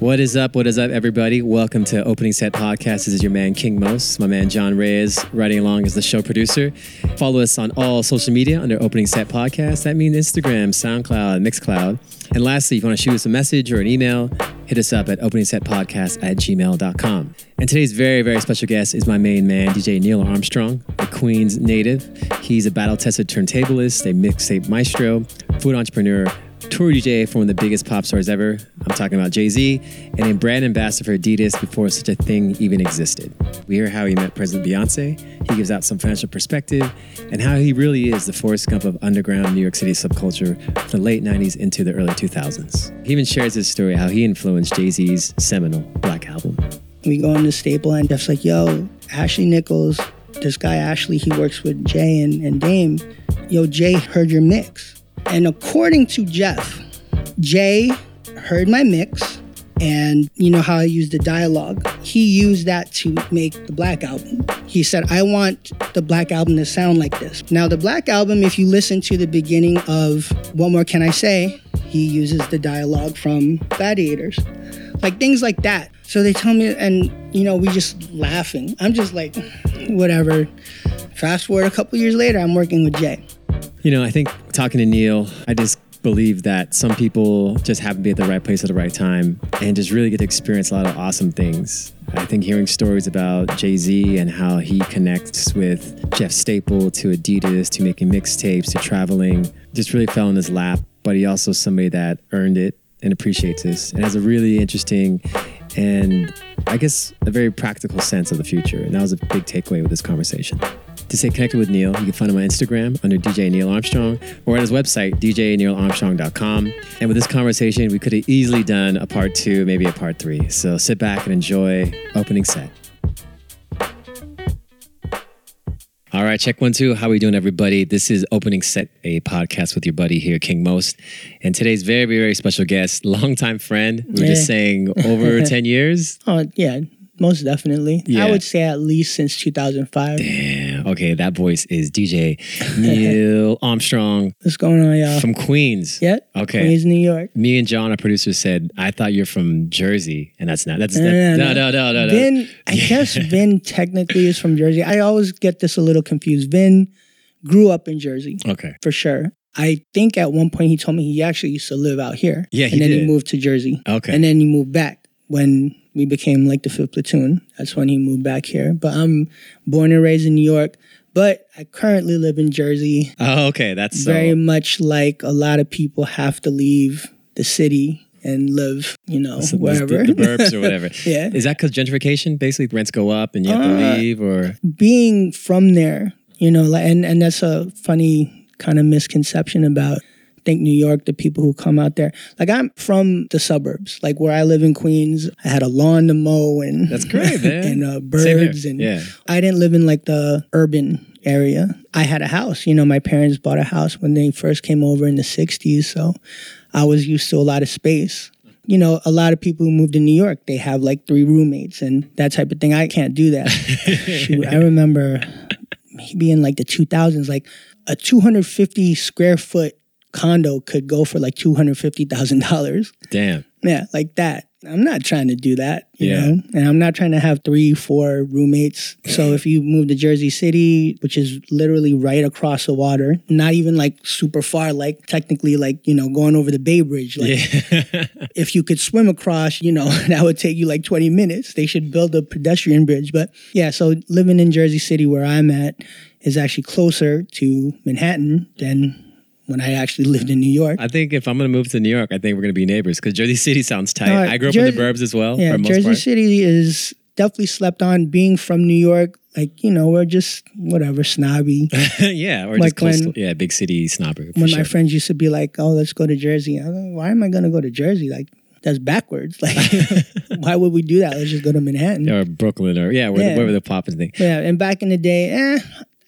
What is up? What is up, everybody? Welcome to Opening Set Podcast. This is your man, King Most, my man, Jon Reyes, riding along as the show producer. Follow us on all social media under Opening Set Podcast. That means Instagram, SoundCloud, Mixcloud. And lastly, if you want to shoot us a message or an email, hit us up at openingsetpodcast at gmail.com. And today's very, very special guest is my main man, DJ Neil Armstrong, a Queens native. He's a battle tested turntablist, a mixtape maestro, food entrepreneur, tour DJ for one of the biggest pop stars ever. I'm talking about Jay Z, and a brand ambassador for Adidas before such a thing even existed. We hear how he met President Beyonce. He gives out some financial perspective and how he really is the Forrest Gump of underground New York City subculture from the late 90s into the early 2000s. He even shares his story how he influenced Jay Z's seminal Black Album. We go into Staple and Jeff's like, yo, Ashley Nichols, this guy Ashley, he works with Jay and, and Dame. Yo, Jay heard your mix. And according to Jeff, Jay heard my mix and you know how I used the dialogue. He used that to make the Black Album. He said, I want the Black Album to sound like this. Now, the Black Album, if you listen to the beginning of What More Can I Say, he uses the dialogue from Gladiators. Like things like that. So they tell me, and you know, we just laughing. I'm just like, whatever. Fast forward a couple years later, I'm working with Jay. You know, I think talking to Neil, I just believe that some people just happen to be at the right place at the right time and just really get to experience a lot of awesome things. I think hearing stories about Jay Z and how he connects with Jeff Staple to Adidas to making mixtapes to traveling just really fell in his lap. But he also somebody that earned it and appreciates this and has a really interesting and I guess a very practical sense of the future. And that was a big takeaway with this conversation. To stay connected with Neil, you can find him on Instagram under DJ Neil Armstrong or at his website, djneilarmstrong.com. And with this conversation, we could have easily done a part two, maybe a part three. So sit back and enjoy opening set. All right, check one, two. How are we doing, everybody? This is Opening Set, a podcast with your buddy here, King Most. And today's very, very special guest, longtime friend. We were just saying over 10 years. Oh, yeah, most definitely. Yeah. I would say at least since 2005. Damn. Okay, that voice is DJ Neil Armstrong What's going on, y'all? from Queens. yeah. Okay. Queens, New York. Me and Jon, our producer, said, I thought you're from Jersey. And that's not, that's, that, No, no, no, no, no, no, no. Vin, I guess Vin technically is from Jersey. I always get this a little confused. Vin grew up in Jersey Okay. for sure. I think at one point he told me he actually used to live out here. Yeah, he and then did. he moved to Jersey. Okay. And then he moved back when we became like the fifth platoon. That's when he moved back here. But I'm born and raised in New York. But I currently live in Jersey. Oh, okay. That's so, Very much like a lot of people have to leave the city and live, you know, the- wherever. The, the burbs or whatever. Yeah. Is that because gentrification? Basically, rents go up and you have Uh, to leave or? being from there, you know, like, and, and that's a funny kind of misconception about think New York, the people who come out there. Like I'm from the suburbs, like where I live in Queens. I had a lawn to mow and That's great, man. and uh, birds and Yeah. I didn't live in like the urban area. I had a house. You know, my parents bought a house when they first came over in the '60s, so I was used to a lot of space. You know, a lot of people who moved to New York, they have like three roommates and that type of thing. I can't do that. Shoot, I remember maybe in like the 2000s, like a 250 square foot condo could go for like $250,000. Damn. Yeah, like that. I'm not trying to do that, you Yeah. know? And I'm not trying to have three, four roommates. So if you move to Jersey City, which is literally right across the water, not even like super far, like technically like, you know, going over the Bay Bridge. Like Yeah. if you could swim across, you know, that would take you like 20 minutes. They should build a pedestrian bridge. But yeah, so living in Jersey City where I'm at is actually closer to Manhattan than when I actually lived in New York. I think if I'm going to move to New York, I think we're going to be neighbors because Jersey City sounds tight. No, I grew up in the burbs as well. Yeah, Jersey part. City is definitely slept on. Being from New York, like you know, we're just whatever snobby. yeah, or Like just coastal. yeah, big city snobbery. when sure. my friends used to be like, "Oh, let's go to Jersey," like, why am I going to go to Jersey? Like that's backwards. Like, why would we do that? Let's just go to Manhattan. or Brooklyn or yeah, where Yeah. wherever the popping thing. Yeah, and back in the day, eh,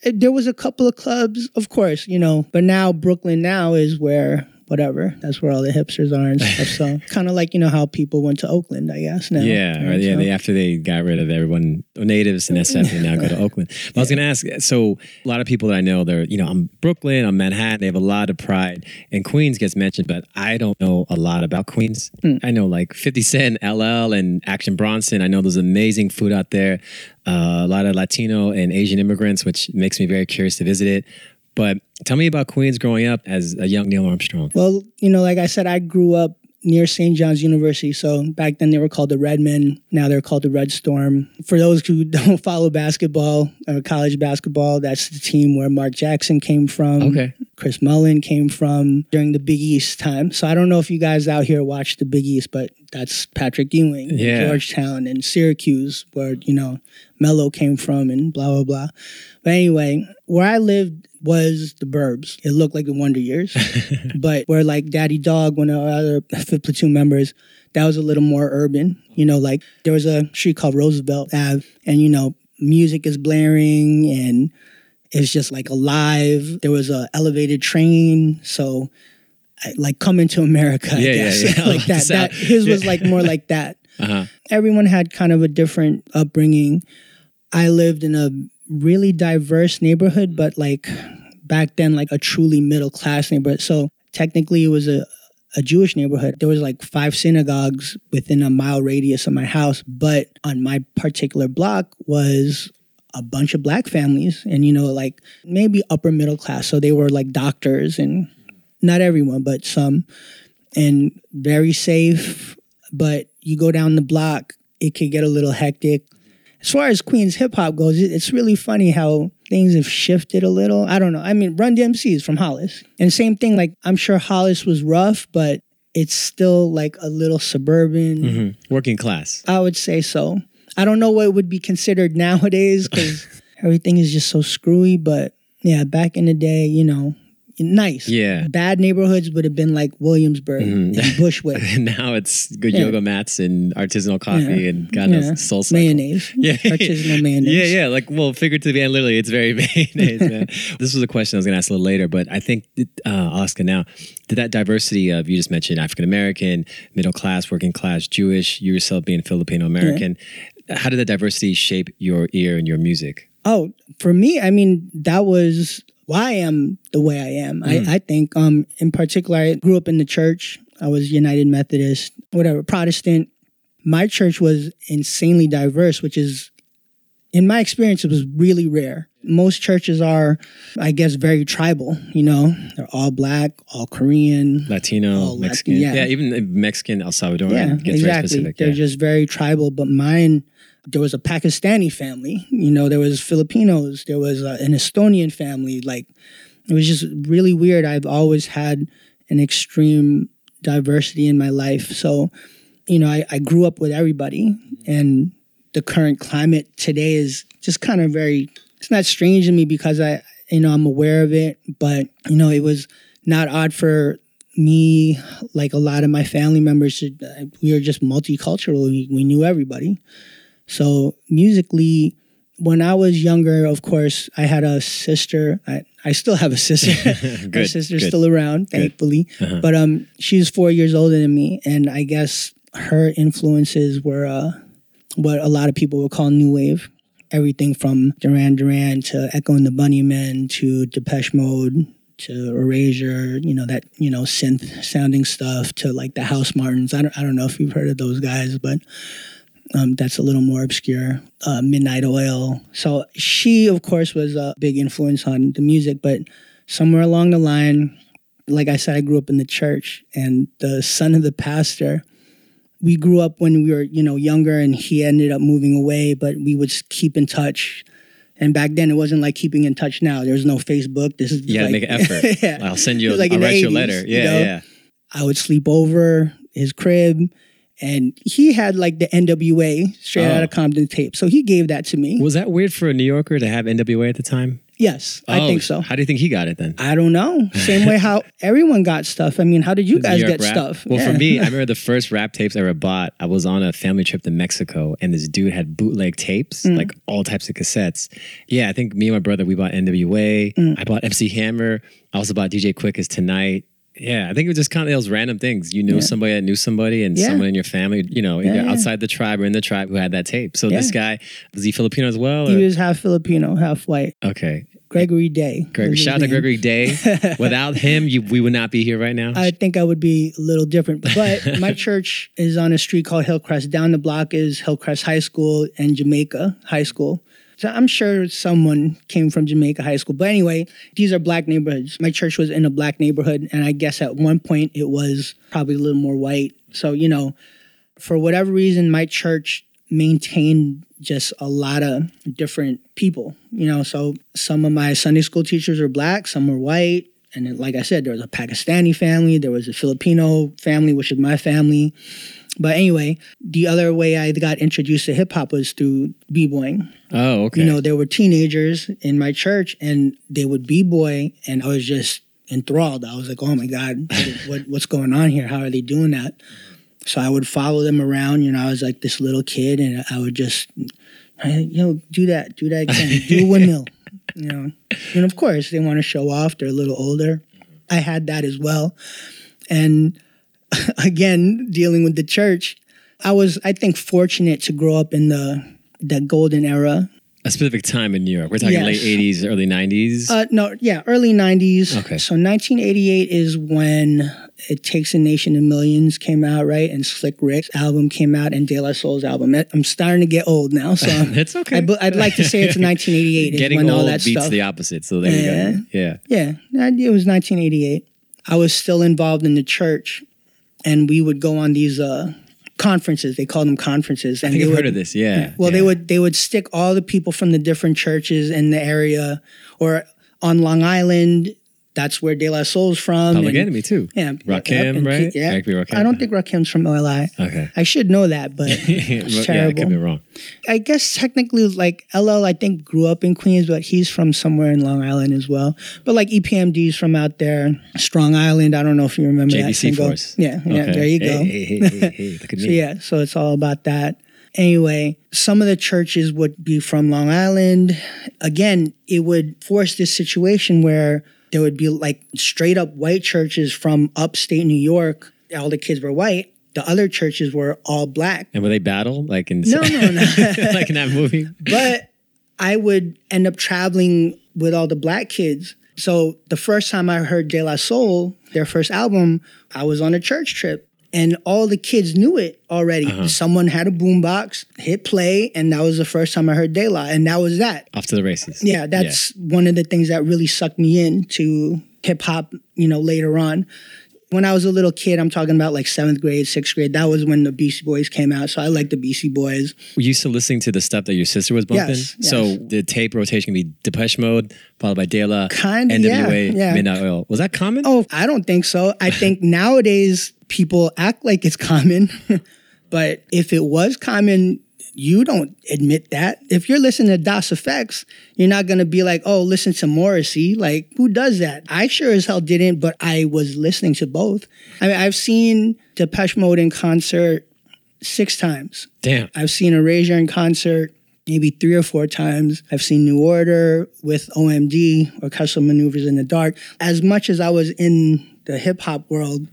there was a couple of clubs, of course, you know, but now Brooklyn now is where whatever. That's where all the hipsters are and stuff. So kind of like you know how people went to Oakland, I guess. Now, Yeah, right? yeah. So- They, after they got rid of everyone, natives and SF, they now go to Oakland. But I was going to ask. So a lot of people that I know, they're you know, I'm Brooklyn, I'm Manhattan. They have a lot of pride, and Queens gets mentioned, but I don't know a lot about Queens. Hmm. I know like 50 Cent, LL, and Action Bronson. I know there's amazing food out there. Uh, a lot of Latino and Asian immigrants, which makes me very curious to visit it. But tell me about Queens growing up as a young Neil Armstrong. Well, you know, like I said, I grew up near St. John's University. So back then they were called the Redmen. Now they're called the Red Storm. For those who don't follow basketball or college basketball, that's the team where Mark Jackson came from. Okay. Chris Mullin came from during the Big East time. So I don't know if you guys out here watch the Big East, but that's Patrick Ewing, Yeah. Georgetown, and Syracuse, where, you know, Melo came from and blah, blah, blah. But anyway, where I lived was the burbs. It looked like the Wonder Years. but where like Daddy Dog, one of our other Fifth Platoon members, that was a little more urban. You know, like there was a street called Roosevelt Ave, and you know, music is blaring and it's just like alive. There was a elevated train, so I, like coming to America, I Yeah, yeah, guess. yeah. like that. So- that his was like more like that. Uh-huh. Everyone had kind of a different upbringing. I lived in a really diverse neighborhood, mm. but like back then, like a truly middle class neighborhood. So technically, it was a a Jewish neighborhood. There was like five synagogues within a mile radius of my house, but on my particular block was a bunch of black families and you know like maybe upper middle class so they were like doctors and not everyone but some and very safe but you go down the block it could get a little hectic as far as queens hip hop goes it- it's really funny how things have shifted a little i don't know i mean run dmc is from hollis and same thing like i'm sure hollis was rough but it's still like a little suburban Mhm. Working class. I would say so. I don't know what would be considered nowadays because everything is just so screwy. But yeah, back in the day, you know, nice. Yeah. Bad neighborhoods would have been like Williamsburg Mhm. and Bushwick. And now it's good Yeah. yoga mats and artisanal coffee Yeah. and God Yeah. knows soul cycle. mayonnaise. Yeah. Artisanal mayonnaise. Yeah, yeah. Like, well, figuratively and literally, it's very mayonnaise, man. this was a question I was going to ask a little later, but I think uh, I'll ask it now. Did that diversity of, you just mentioned African American, middle class, working class, Jewish, you yourself being Filipino American, how did that diversity shape your ear and your music? Oh, for me, I mean, that was why I am the way I am. Mm. I, I think, um, in particular, I grew up in the church. I was United Methodist, whatever, Protestant. My church was insanely diverse, which is, in my experience, it was really rare. Most churches are, I guess, very tribal. You know, they're all black, all Korean. Latino, Latin- Mexican. yeah. yeah. even Mexican, El Salvadoran Yeah, gets very exactly. specific. They're yeah. just very tribal. But mine, there was a Pakistani family. You know, there was Filipinos. There was uh, an Estonian family. Like, it was just really weird. I've always had an extreme diversity in my life. So, you know, I, I grew up with everybody, and the current climate today is just kind of very. It's not strange to me because I, you know, I'm aware of it. But you know, it was not odd for me, like a lot of my family members, uh, we were just multicultural. We, we knew everybody. So musically, when I was younger, of course, I had a sister. I, I still have a sister. My sister's good. still around, thankfully. Uh-huh. But um, she's four years older than me, and I guess her influences were uh, what a lot of people would call new wave. Everything from Duran Duran to Echo and the Bunnymen to Depeche Mode to Erasure, you know that you know synth sounding stuff to like the Housemartins. I don't I don't know if you've heard of those guys, but um, that's a little more obscure. Uh, Midnight Oil. So she, of course, was a big influence on the music, but somewhere along the line, like I said, I grew up in the church, and the son of the pastor. We grew up when we were, you know, younger, and he ended up moving away. But we would keep in touch. And back then, it wasn't like keeping in touch now. There was no Facebook. This is You to like- make an effort. yeah. I'll send you, was like I'll write you a 80s, letter. you Yeah, know? yeah. I would sleep over his crib, and he had like the NWA straight out Oh. of Compton tape. So he gave that to me. Was that weird for a New Yorker to have NWA at the time? yes, I Oh, think so. How do you think he got it then? I don't know. Same way how everyone got stuff. I mean, how did you New guys get rap? stuff? Well, Yeah. for me, I remember the first rap tapes I ever bought. I was on a family trip to Mexico, and this dude had bootleg tapes, Mm. like all types of cassettes. Yeah, I think me and my brother we bought NWA. Mm. I bought MC Hammer. I also bought DJ Quik as Tonight. Yeah, I think it was just kind of those random things. You knew Yeah. somebody that knew somebody, and Yeah. someone in your family, you know, Yeah, outside the tribe or in the tribe who had that tape. So this guy was he Filipino as well? He was half Filipino, half white. okay, Gregory Day. Greg, was his shout out to. Gregory Day. Without him, you, we would not be here right now. I think I would be a little different. But my church is on a street called Hillcrest. Down the block is Hillcrest High School and Jamaica High School. So I'm sure someone came from Jamaica High School. But anyway, these are black neighborhoods. My church was in a black neighborhood, and I guess at one point it was probably a little more white. So, you know, for whatever reason, my church maintained just a lot of different people, you know. So some of my Sunday school teachers are black, some were white. And like I said, there was a Pakistani family, there was a Filipino family, which is my family. But anyway, the other way I got introduced to hip hop was through b-boying. oh, okay. You know, there were teenagers in my church and they would b-boy and I was just enthralled. I was like, oh my God, what, what's going on here? How are they doing that? So I would follow them around. You know, I was like this little kid and I would just, I, you know, do that, do that again, do a windmill. You know, and of course they want to show off. They're a little older. I had that as well. And again, dealing with the church, I was, I think, fortunate to grow up in the the golden era a specific time in New York. We're talking Yes. late '80s, early '90s. Uh, no, yeah, early '90s. Okay. So 1988 is when "It Takes a Nation of Millions came out, right? And Slick Rick's album came out, and De La Soul's album. I'm starting to get old now, so It's okay. I, I'd like to say it's 1988 is Getting when all old that beats stuff. the opposite. So there you go. Yeah. yeah, it was 1988. I was still involved in the church, and we would go on these uh, conferences. They called them conferences. And I think I've would, heard of this. Yeah. Well, they would they would stick all the people from the different churches in the area, or on Long Island. That's where De La Soul's from. Public and- Enemy too. Yeah, Rakim, and right? Yeah, Rakim. I don't think Rakim's from OLI. Okay. I should know that, but it's yeah, I terrible. could be wrong. I guess technically, like LL, I think grew up in Queens, but he's from somewhere in Long Island as well. But like EPMD's from out there, Strong Island. I don't know if you remember that single. Force. Yeah, yeah. Okay. There you go. Hey, hey, hey, hey, look at me. So yeah, so it's all about that. Anyway, some of the churches would be from Long Island. Again, it would force this situation where there would be like straight up white churches from upstate New York. All the kids were white. The other churches were all black. And will they battle like in No, no, no. like in that movie? But I would end up traveling with all the black kids. So the first time I heard De La Soul, their first album, I was on a church trip. And all the kids knew it already. Uh-huh. Someone had a boombox, hit play, and that was the first time I heard De La. And that was that. Off to the races. Yeah, that's one of the things that really sucked me into hip hop, you know, later on. When I was a little kid, I'm talking about like seventh grade, sixth grade, that was when the Beastie Boys came out. So I like the Beastie Boys. Were you still listening to the stuff that your sister was bumping? Yes, yes. So the tape rotation can be Depeche Mode, followed by De La, Kinda, NWA, yeah, yeah. Midnight Oil. Was that common? Oh, I don't think so. I think nowadays people act like it's common, but if it was common, you don't admit that. If you're listening to Das EFX, you're not gonna be like, oh, listen to Morrissey. Like, who does that? I sure as hell didn't, but I was listening to both. I mean, I've seen Depeche Mode in concert six times. Damn. I've seen Erasure in concert maybe three or four times. I've seen New Order with OMD, Orchestral Maneuvers in the Dark. As much as I was in the hip hop world,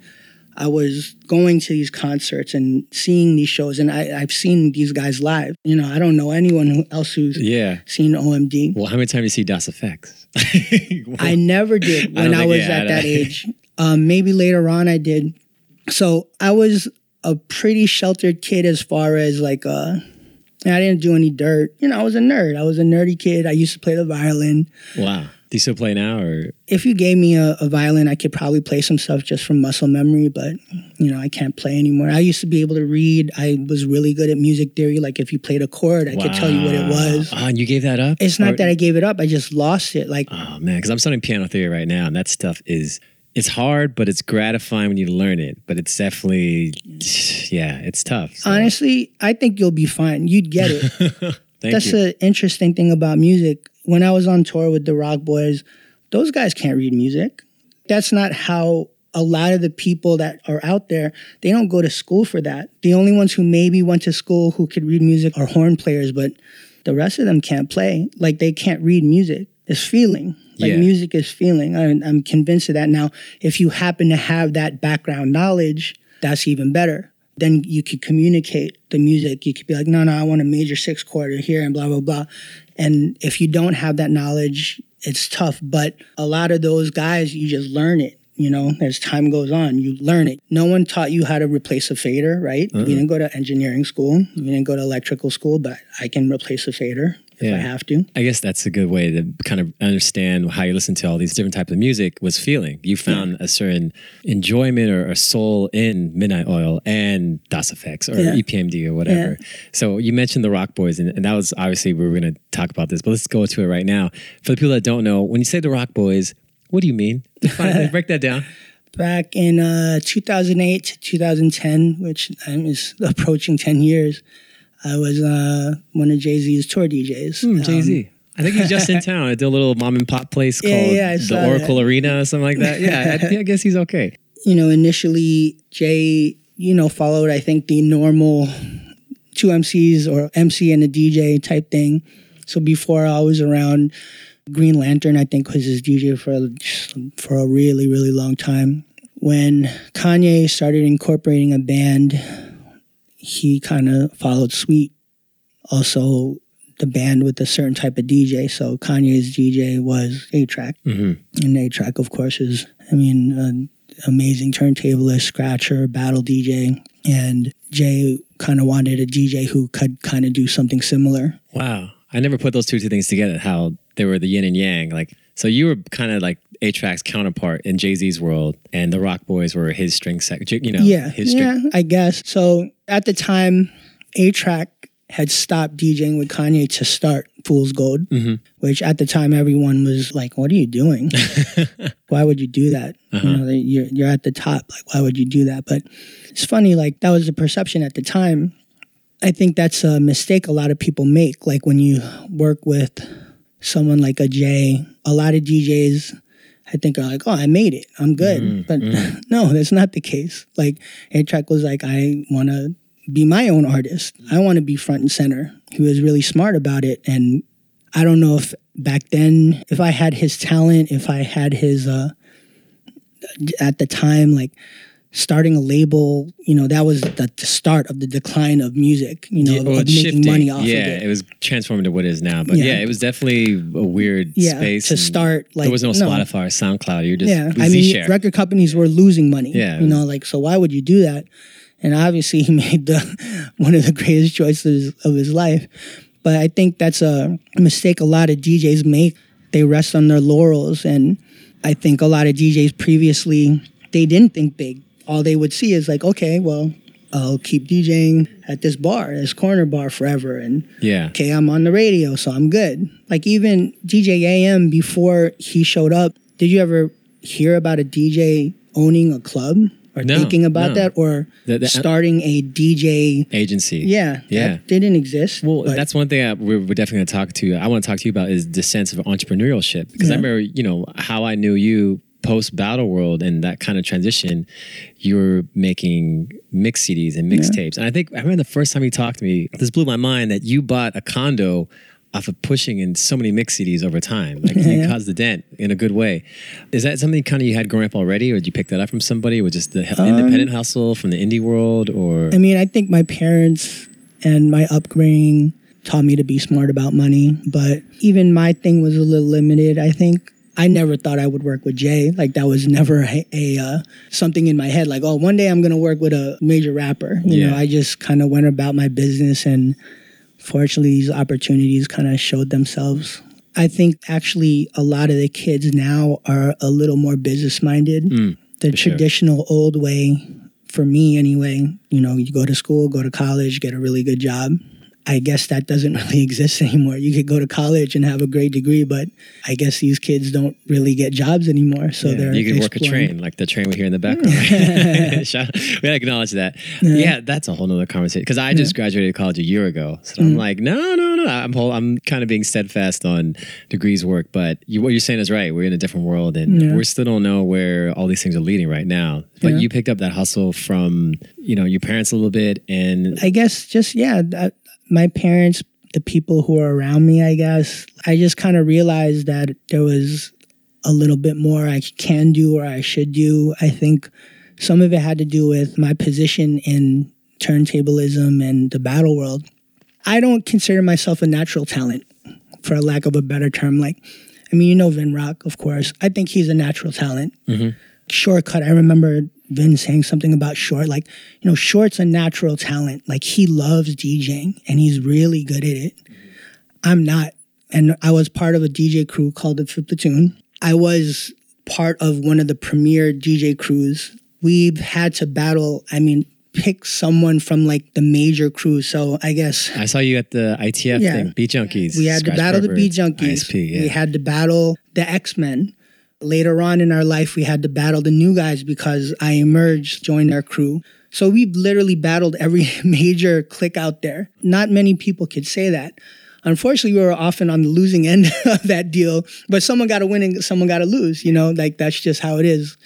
I was going to these concerts and seeing these shows, and I, I've seen these guys live. You know, I don't know anyone who, else who's Yeah. seen OMD. Well, how many times you see Das EFX? I never did when don't I, was at that age. Um, maybe later on I did. So I was a pretty sheltered kid as far as like uh I didn't do any dirt. You know, I was a nerd. I was a nerdy kid. I used to play the violin. wow. Do you still play now, or If you gave me a, a violin, I could probably play some stuff just from muscle memory, but you know, I can't play anymore. I used to be able to read. I was really good at music theory. Like if you played a chord, I could tell you what it was. Oh, and you gave that up? It's not Or- that I gave it up. I just lost it. Like Oh man, because I'm studying piano theory right now, and that stuff is it's hard, but it's gratifying when you learn it. But it's definitely, yeah, it's tough. So, honestly, I think you'll be fine. You'd get it. thank That's you. the interesting thing about music. When I was on tour with the Roc Boys, those guys can't read music. That's not how a lot of the people that are out there, they don't go to school for that. The only ones who maybe went to school who could read music are horn players, but the rest of them can't play. Like they can't read music. It's feeling. Like Yeah. music is feeling. I'm, I'm convinced of that. Now, if you happen to have that background knowledge, that's even better. Then you could communicate the music. You could be like, no, no, I want a major six quarter here and blah, blah, blah. And if you don't have that knowledge, it's tough. But a lot of those guys, you just learn it. You know, as time goes on, you learn it. No one taught you how to replace a fader, right? You didn't go to engineering school. You didn't go to electrical school, but I can replace a fader if Yeah. I have to. I guess that's a good way to kind of understand how you listen to all these different types of music was feeling. You found a certain enjoyment or a soul in Midnight Oil and Das EFX or Yeah. EPMD or whatever. So you mentioned the Roc Boys, and, and that was obviously we were going to talk about this, but let's go to it right now. For the people that don't know, when you say the Roc Boys, what do you mean? Break that down. back in uh, 2008 to 2010, which um, is approaching 10 years, I was uh, one of Jay Z's tour DJs. Um, Jay Z. I think he's just in town. I did a little mom and pop place Yeah, called yeah, the Oracle that. Arena or something like that. Yeah, I, I guess he's okay. You know, initially, Jay, you know, followed, I think, the normal two MCs or MC and a DJ type thing. So before I was around, Green Lantern, I think, was his DJ for for a really, really long time. When Kanye started incorporating a band, he kind of followed Sweet. Also, the band with a certain type of DJ. So Kanye's DJ was A-Trak, Mhm. and A-Trak, of course, is I mean, an amazing turntablist, scratcher, battle DJ, and Jay kind of wanted a DJ who could kind of do something similar. Wow. I never put those two, two things together, how they were the yin and yang. Like, so you were kind of like A-Trak's counterpart in Jay Z's world, and the Roc Boys were his string section, you know, Yeah, his string. yeah, I guess. So at the time, A-Trak had stopped DJing with Kanye to start Fool's Gold, Mm-hmm. which at the time everyone was like, "What are you doing? why would you do that? Uh-huh. You know, that you're you're at the top. Like, why would you do that?" But it's funny, like that was the perception at the time. I think that's a mistake a lot of people make. Like when you work with someone like a Jay, a lot of DJs I think are like, oh, I made it. I'm good. Mm, but no, that's not the case. Like A-Trak was like, I want to be my own artist. I want to be front and center. He was really smart about it. And I don't know if back then, if I had his talent, if I had his, uh, at the time, like starting a label, you know, that was the, the start of the decline of music, you know, Yeah, well, of making shifting. money off yeah, of it. it was transformed to what it is now. But yeah, Yeah. it was definitely a weird Yeah, space. to start like there was no, no. Spotify or SoundCloud. You're just Yeah, I mean, zShare. record companies were losing money. Yeah, you know, like so. Why would you do that? And obviously, he made the one of the greatest choices of his life. But I think that's a mistake a lot of DJs make. They rest on their laurels, and I think a lot of DJs previously they didn't think big. All they would see is like, okay, well, I'll keep DJing at this bar, this corner bar forever, and yeah. okay, I'm on the radio, so I'm good. Like even DJ AM before he showed up, did you ever hear about a DJ owning a club or No, thinking about no. that or The- the- starting a DJ? Agency. Yeah, Yeah. didn't exist. Well, that's one thing I, we're, we're definitely going to talk to. I want to talk to you about is the sense of entrepreneurship because I remember, you know, how I knew you post Battle World and that kind of transition. You were making mix CDs and mixtapes, and I think I remember the first time you talked to me. This blew my mind that you bought a condo off of pushing in so many mix CDs over time. Like you Yeah. caused the dent in a good way. Is that something kind of you had growing up already, or did you pick that up from somebody, or just the Um, independent hustle from the indie world, or I mean, I think my parents and my upbringing taught me to be smart about money, but even my thing was a little limited. I think I never thought I would work with Jay. Like that was never a, a uh, something in my head. Like, oh, one day I'm gonna work with a major rapper. You Yeah. know, I just kind of went about my business, and fortunately, these opportunities kind of showed themselves. I think actually a lot of the kids now are a little more business minded. the sure. traditional old way for me anyway, you know, you go to school, go to college, get a really good job. I guess that doesn't really exist anymore. You could go to college and have a great degree, but I guess these kids don't really get jobs anymore. So Yeah, they're you could work a train like the train we hear in the background. We acknowledge that. Yeah, that's a whole nother conversation. Because I just graduated college a year ago, so Mm. I'm like, no, no, no. I'm whole, I'm kind of being steadfast on degrees work, but you, what you're saying is right. We're in a different world, and Yeah. we still don't know where all these things are leading right now. But Yeah. you picked up that hustle from you know your parents a little bit, and I guess just yeah, that, my parents, the people who are around me, I guess I just kind of realized that there was a little bit more I can do or I should do. I think some of it had to do with my position in turntablism and the battle world. I don't consider myself a natural talent, for a lack of a better term. Like, I mean, you know Vinroc, of course. I think he's a natural talent. Mm-hmm. Shortcut, I remember Vin saying something about Short. Like, you know, Short's a natural talent. Like, he loves DJing and he's really good at it. I'm not. And I was part of a DJ crew called the Fifth Platoon. I was part of one of the premier DJ crews. We've had to battle, I mean, pick someone from like the major crews. So I guess I saw you at the ITF Yeah. thing, Beat Junkies. we had to Scratch battle the Pepper, Beat Junkies. ISP, yeah. We had to battle the X Men. Later on in our life, we had to battle the new guys because I emerged, joined our crew. So we've literally battled every major clique out there. Not many people could say that. Unfortunately, we were often on the losing end of that deal, but someone got to win and someone got to lose. You know, like that's just how it is.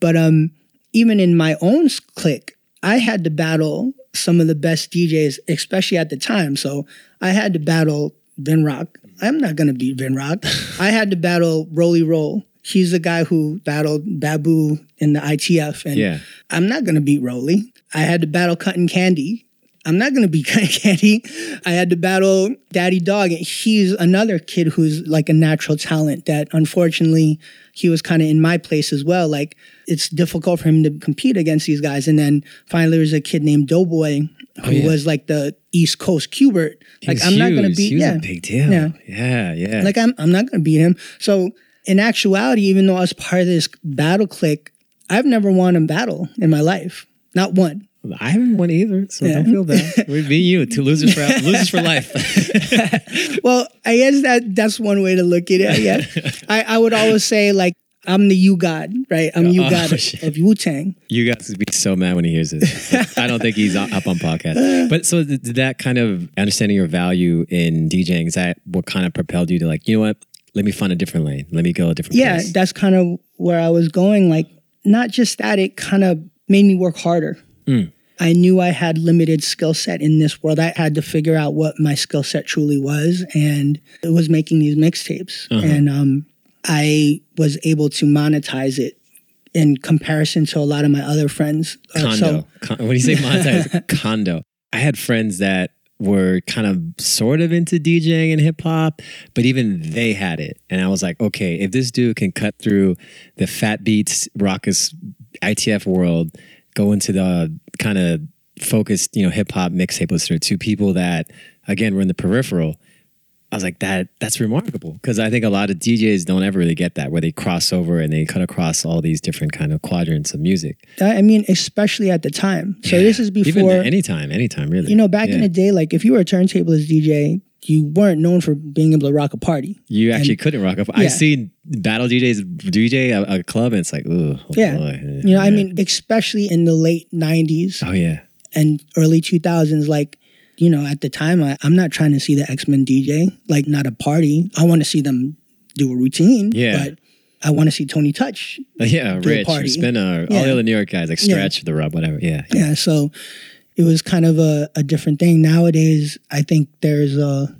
But um, even in my own clique, I had to battle some of the best DJs, especially at the time. So I had to battle Vinroc. I'm not gonna beat Vinroc. I had to battle Roli Rho. He's the guy who battled Babu in the ITF, and Yeah. I'm not gonna beat Roli. I had to battle Kuttin Kandi. I'm not gonna beat Kuttin Kandi. I had to battle Daddy Dog. and He's another kid who's like a natural talent that unfortunately he was kind of in my place as well. Like it's difficult for him to compete against these guys. And then finally there's a kid named Doughboy who oh, yeah. was like the East Coast Qbert. Like I'm not gonna beat He yeah. big deal. Yeah. Yeah, yeah. Like I'm I'm not gonna beat him. So in actuality, even though I was part of this battle clique, I've never won a battle in my life. Not one. I haven't won either, so Yeah. don't feel bad. We're being you, two losers for losers for life. Well, I guess that that's one way to look at it. I guess I, I would always say like I'm the U-God, right? I'm you Oh, god oh, shit. of Wu Tang. you guys would be so mad when he hears this. I don't think he's up on podcast. But so did that kind of understanding your value in DJing is that what kind of propelled you to like, you know what? Let me find a different lane. Let me go a different Yeah, place. that's kind of where I was going. Like not just that, it kind of made me work harder. Mm. I knew I had limited skill set in this world. I had to figure out what my skill set truly was, and it was making these mixtapes. Uh-huh. And um, I was able to monetize it in comparison to a lot of my other friends. Uh, condo. so Con- when you say monetize, condo. I had friends that were kind of sort of into DJing and hip hop, but even they had it. And I was like, okay, if this dude can cut through the fat beats, raucous ITF world, go into the kind of focused, you know, hip hop mixtape listener to people that, again, were in the peripheral. I was like, that that's remarkable because I think a lot of DJs don't ever really get that where they cross over and they cut across all these different kind of quadrants of music. I mean, especially at the time. So this is before Even anytime, anytime, really. you know, back in the day, like if you were a turntablist DJ, you weren't known for being able to rock a party. you actually couldn't rock up. Yeah. I've seen battle DJs DJ a, a club, and it's like, ooh, oh Yeah. boy. You know, I mean, especially in the late '90s oh yeah, and early 2000s, like. You know, at the time, I, I'm not trying to see the X Men DJ, like not a party. I want to see them do a routine. Yeah. But I want to see Tony Touch. yeah, Rich, party. Spinner, uh, all the other New York guys like Yeah. Stretch, the Rub, whatever. Yeah, Yeah. So it was kind of a, a different thing. Nowadays, I think there's a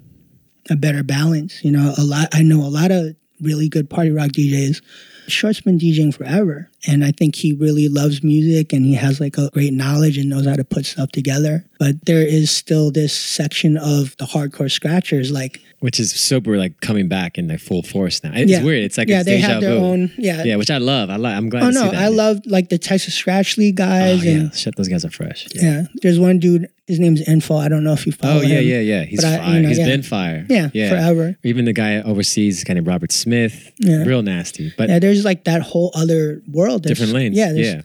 a better balance. You know, a lot. I know a lot of really good party rock DJs. Short's been DJing forever, and I think he really loves music and he has like a great knowledge and knows how to put stuff together. But there is still this section of the hardcore scratchers, like which is super like coming back in like full force now. It's Yeah. weird. It's like yeah, they have their vu. own yeah. Yeah, which I love. I like. I'm glad. Oh to see no. I love like the Texas Scratch League guys Oh yeah, and shit, those guys are fresh. yeah. There's one dude. His name's Info. I don't know if you follow Oh yeah, him. yeah, yeah. He's But I- fire. you know, He's yeah. been fire. Yeah, forever. Even the guy overseas, kind of Robert Smith, Yeah. real nasty. But Yeah, there's like that whole other world. There's- different lanes. Yeah, yeah.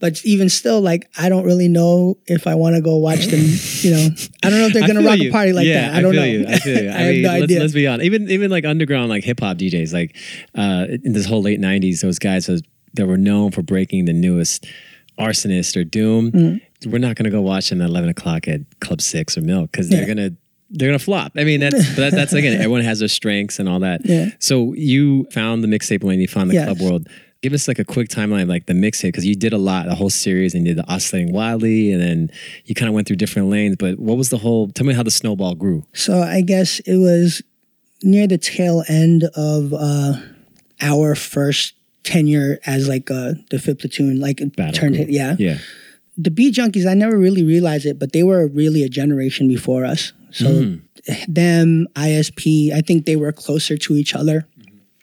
But even still, like I don't really know if I want to go watch them. You know, I don't know if they're I gonna rock you. a party like yeah, that. I don't feel know. You. I feel you. I, I, have no let's, idea. let's be honest. Even even like underground like hip hop DJs, like uh, in this whole late '90s, those guys was, that were known for breaking the newest arsonist or doom. Mm-hmm. We're not gonna go watch them at 11 o'clock at Club Six or Milk because they're Yeah. gonna they're gonna flop. I mean, that's that, that's again, everyone has their strengths and all that. Yeah. So you found the mixtape when you found the Yes. club world. Give us like a quick timeline, like the mixtape, because you did a lot, the whole series, and you did the oscillating wildly, and then you kind of went through different lanes. But what was the whole? Tell me how the snowball grew. So I guess it was near the tail end of uh, our first tenure as like uh, the fifth platoon, like Battle turned group. yeah. Yeah. The Beat Junkies, I never really realized it, but they were really a generation before us. So Mm. them, ISP, I think they were closer to each other,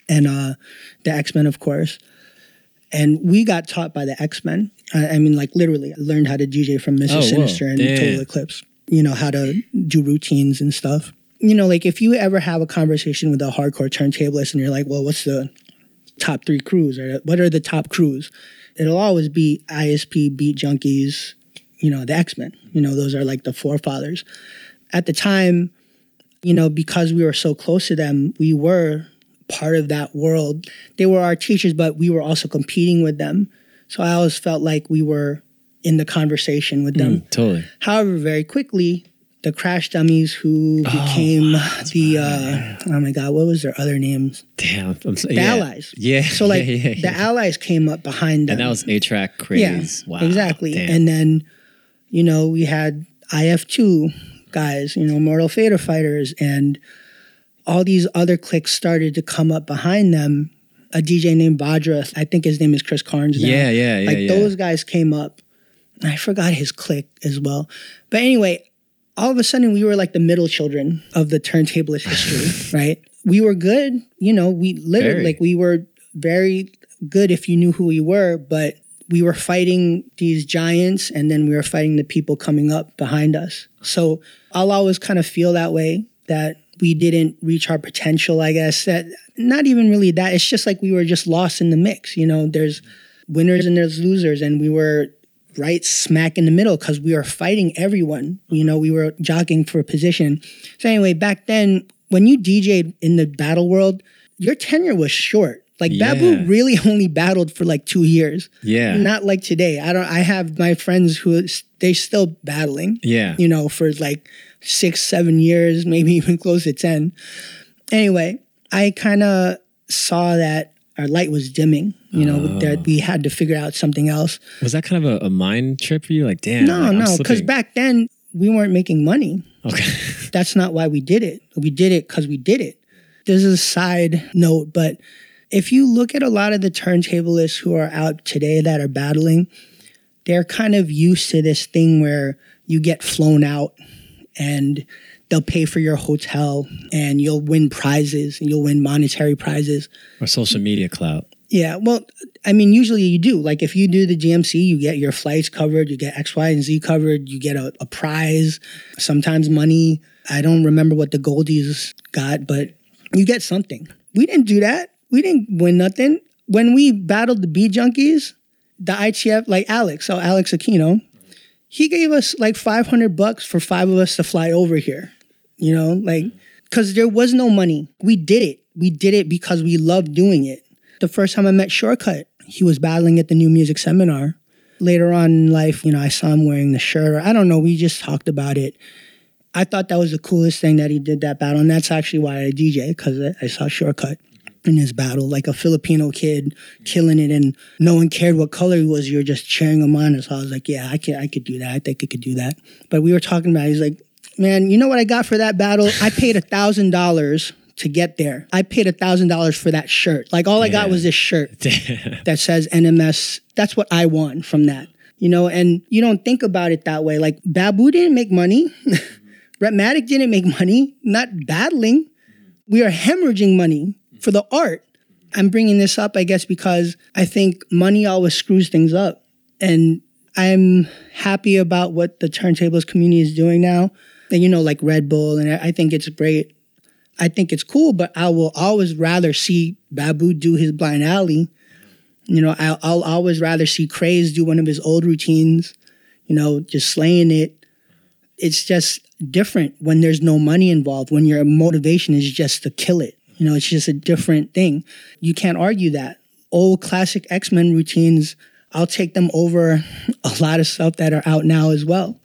and uh, the X Men, of course. And we got taught by the X Men. I, I mean, like literally, I learned how to DJ from Mr. Oh, whoa. Sinister and Damn. Total Eclipse. You know how to do routines and stuff. You know, like if you ever have a conversation with a hardcore turntablist and you're like, "Well, what's the top three crews or what are the top crews?" It'll always be ISP, Beat Junkies, you know, the X Men. You know, those are like the forefathers. At the time, you know, because we were so close to them, we were part of that world. They were our teachers, but we were also competing with them. So I always felt like we were in the conversation with them. Mm, totally. However, very quickly, the Crash Dummies, who became the uh, oh my god, what was their other names? Damn. I'm so, The yeah. Allies. Yeah. So like yeah, yeah, the. Allies came up behind them. And that was A-Trak craze. Yeah, wow. exactly. Damn. And then, you know, we had IF2 guys, you know, Mortal Fader fighters, and all these other cliques started to come up behind them. A DJ named Badra, I think his name is Chris Carnes now. yeah, yeah, yeah. like yeah. those guys came up. I forgot his clique as well. But anyway, all of a sudden we were like the middle children of the turntablist history, right? We were good, you know, we literally like we were very good if you knew who we were, but we were fighting these giants and then we were fighting the people coming up behind us. So I'll always kind of feel that way that we didn't reach our potential, I guess. That not even really that. It's just like we were just lost in the mix. You know, there's winners and there's losers, and we were right smack in the middle because we were fighting everyone. You know, we were jockeying for a position. So anyway, back then, when you DJ'd in the battle world, your tenure was short. Like Yeah. Babu really only battled for like two years. yeah. Not like today. I don't. I have my friends who they still battling. yeah. You know, for like six, seven years, maybe even close to ten. Anyway, I kind of saw that our light was dimming. You know, Oh. that we had to figure out something else. Was that kind of a, a mind trip for you? Like, damn. No, like, no, because back then we weren't making money. Okay. That's not why we did it. We did it because we did it. This is a side note, but if you look at a lot of the turntablists who are out today that are battling, they're kind of used to this thing where you get flown out and they'll pay for your hotel and you'll win prizes and you'll win monetary prizes. or social media clout. Yeah, well, I mean, usually you do. Like, if you do the DMC, you get your flights covered, you get X, Y, and Z covered, you get a, a prize, sometimes money. I don't remember what the Goldies got, but you get something. We didn't do that. We didn't win nothing. When we battled the Beat Junkies, the ITF, like Alex, so Alex Aquino, he gave us like 500 bucks for five of us to fly over here, you know, like, mm-hmm. because there was no money. We did it. We did it because we loved doing it. The first time I met Shortcut, he was battling at the New Music Seminar. Later on in life, you know, I saw him wearing the shirt. Or I don't know. We just talked about it. I thought that was the coolest thing that he did that battle, and that's actually why I DJ because I saw Shortcut in his battle, like a Filipino kid killing it, and no one cared what color he was. You're just cheering him on. So I was like, yeah, I could, I could do that. I think I could do that. But we were talking about. It. He's like, man, you know what I got for that battle? I paid a thousand dollars to get there. I paid a thousand dollars for that shirt. Like all I got was this shirt that says NMS. That's what I won from that. You know, and you don't think about it that way. Like Babu didn't make money. Rhettmatic didn't make money, not battling. We are hemorrhaging money for the art. I'm bringing this up, I guess, because I think money always screws things up. And I'm happy about what the turntables community is doing now. And, you know, like Red Bull, and I think it's great. I think it's cool, but I will always rather see Babu do his blind alley. You know, I'll, I'll always rather see Craze do one of his old routines, you know, just slaying it. It's just different when there's no money involved, when your motivation is just to kill it. You know, it's just a different thing. You can't argue that. Old classic X Men routines, I'll take them over a lot of stuff that are out now as well.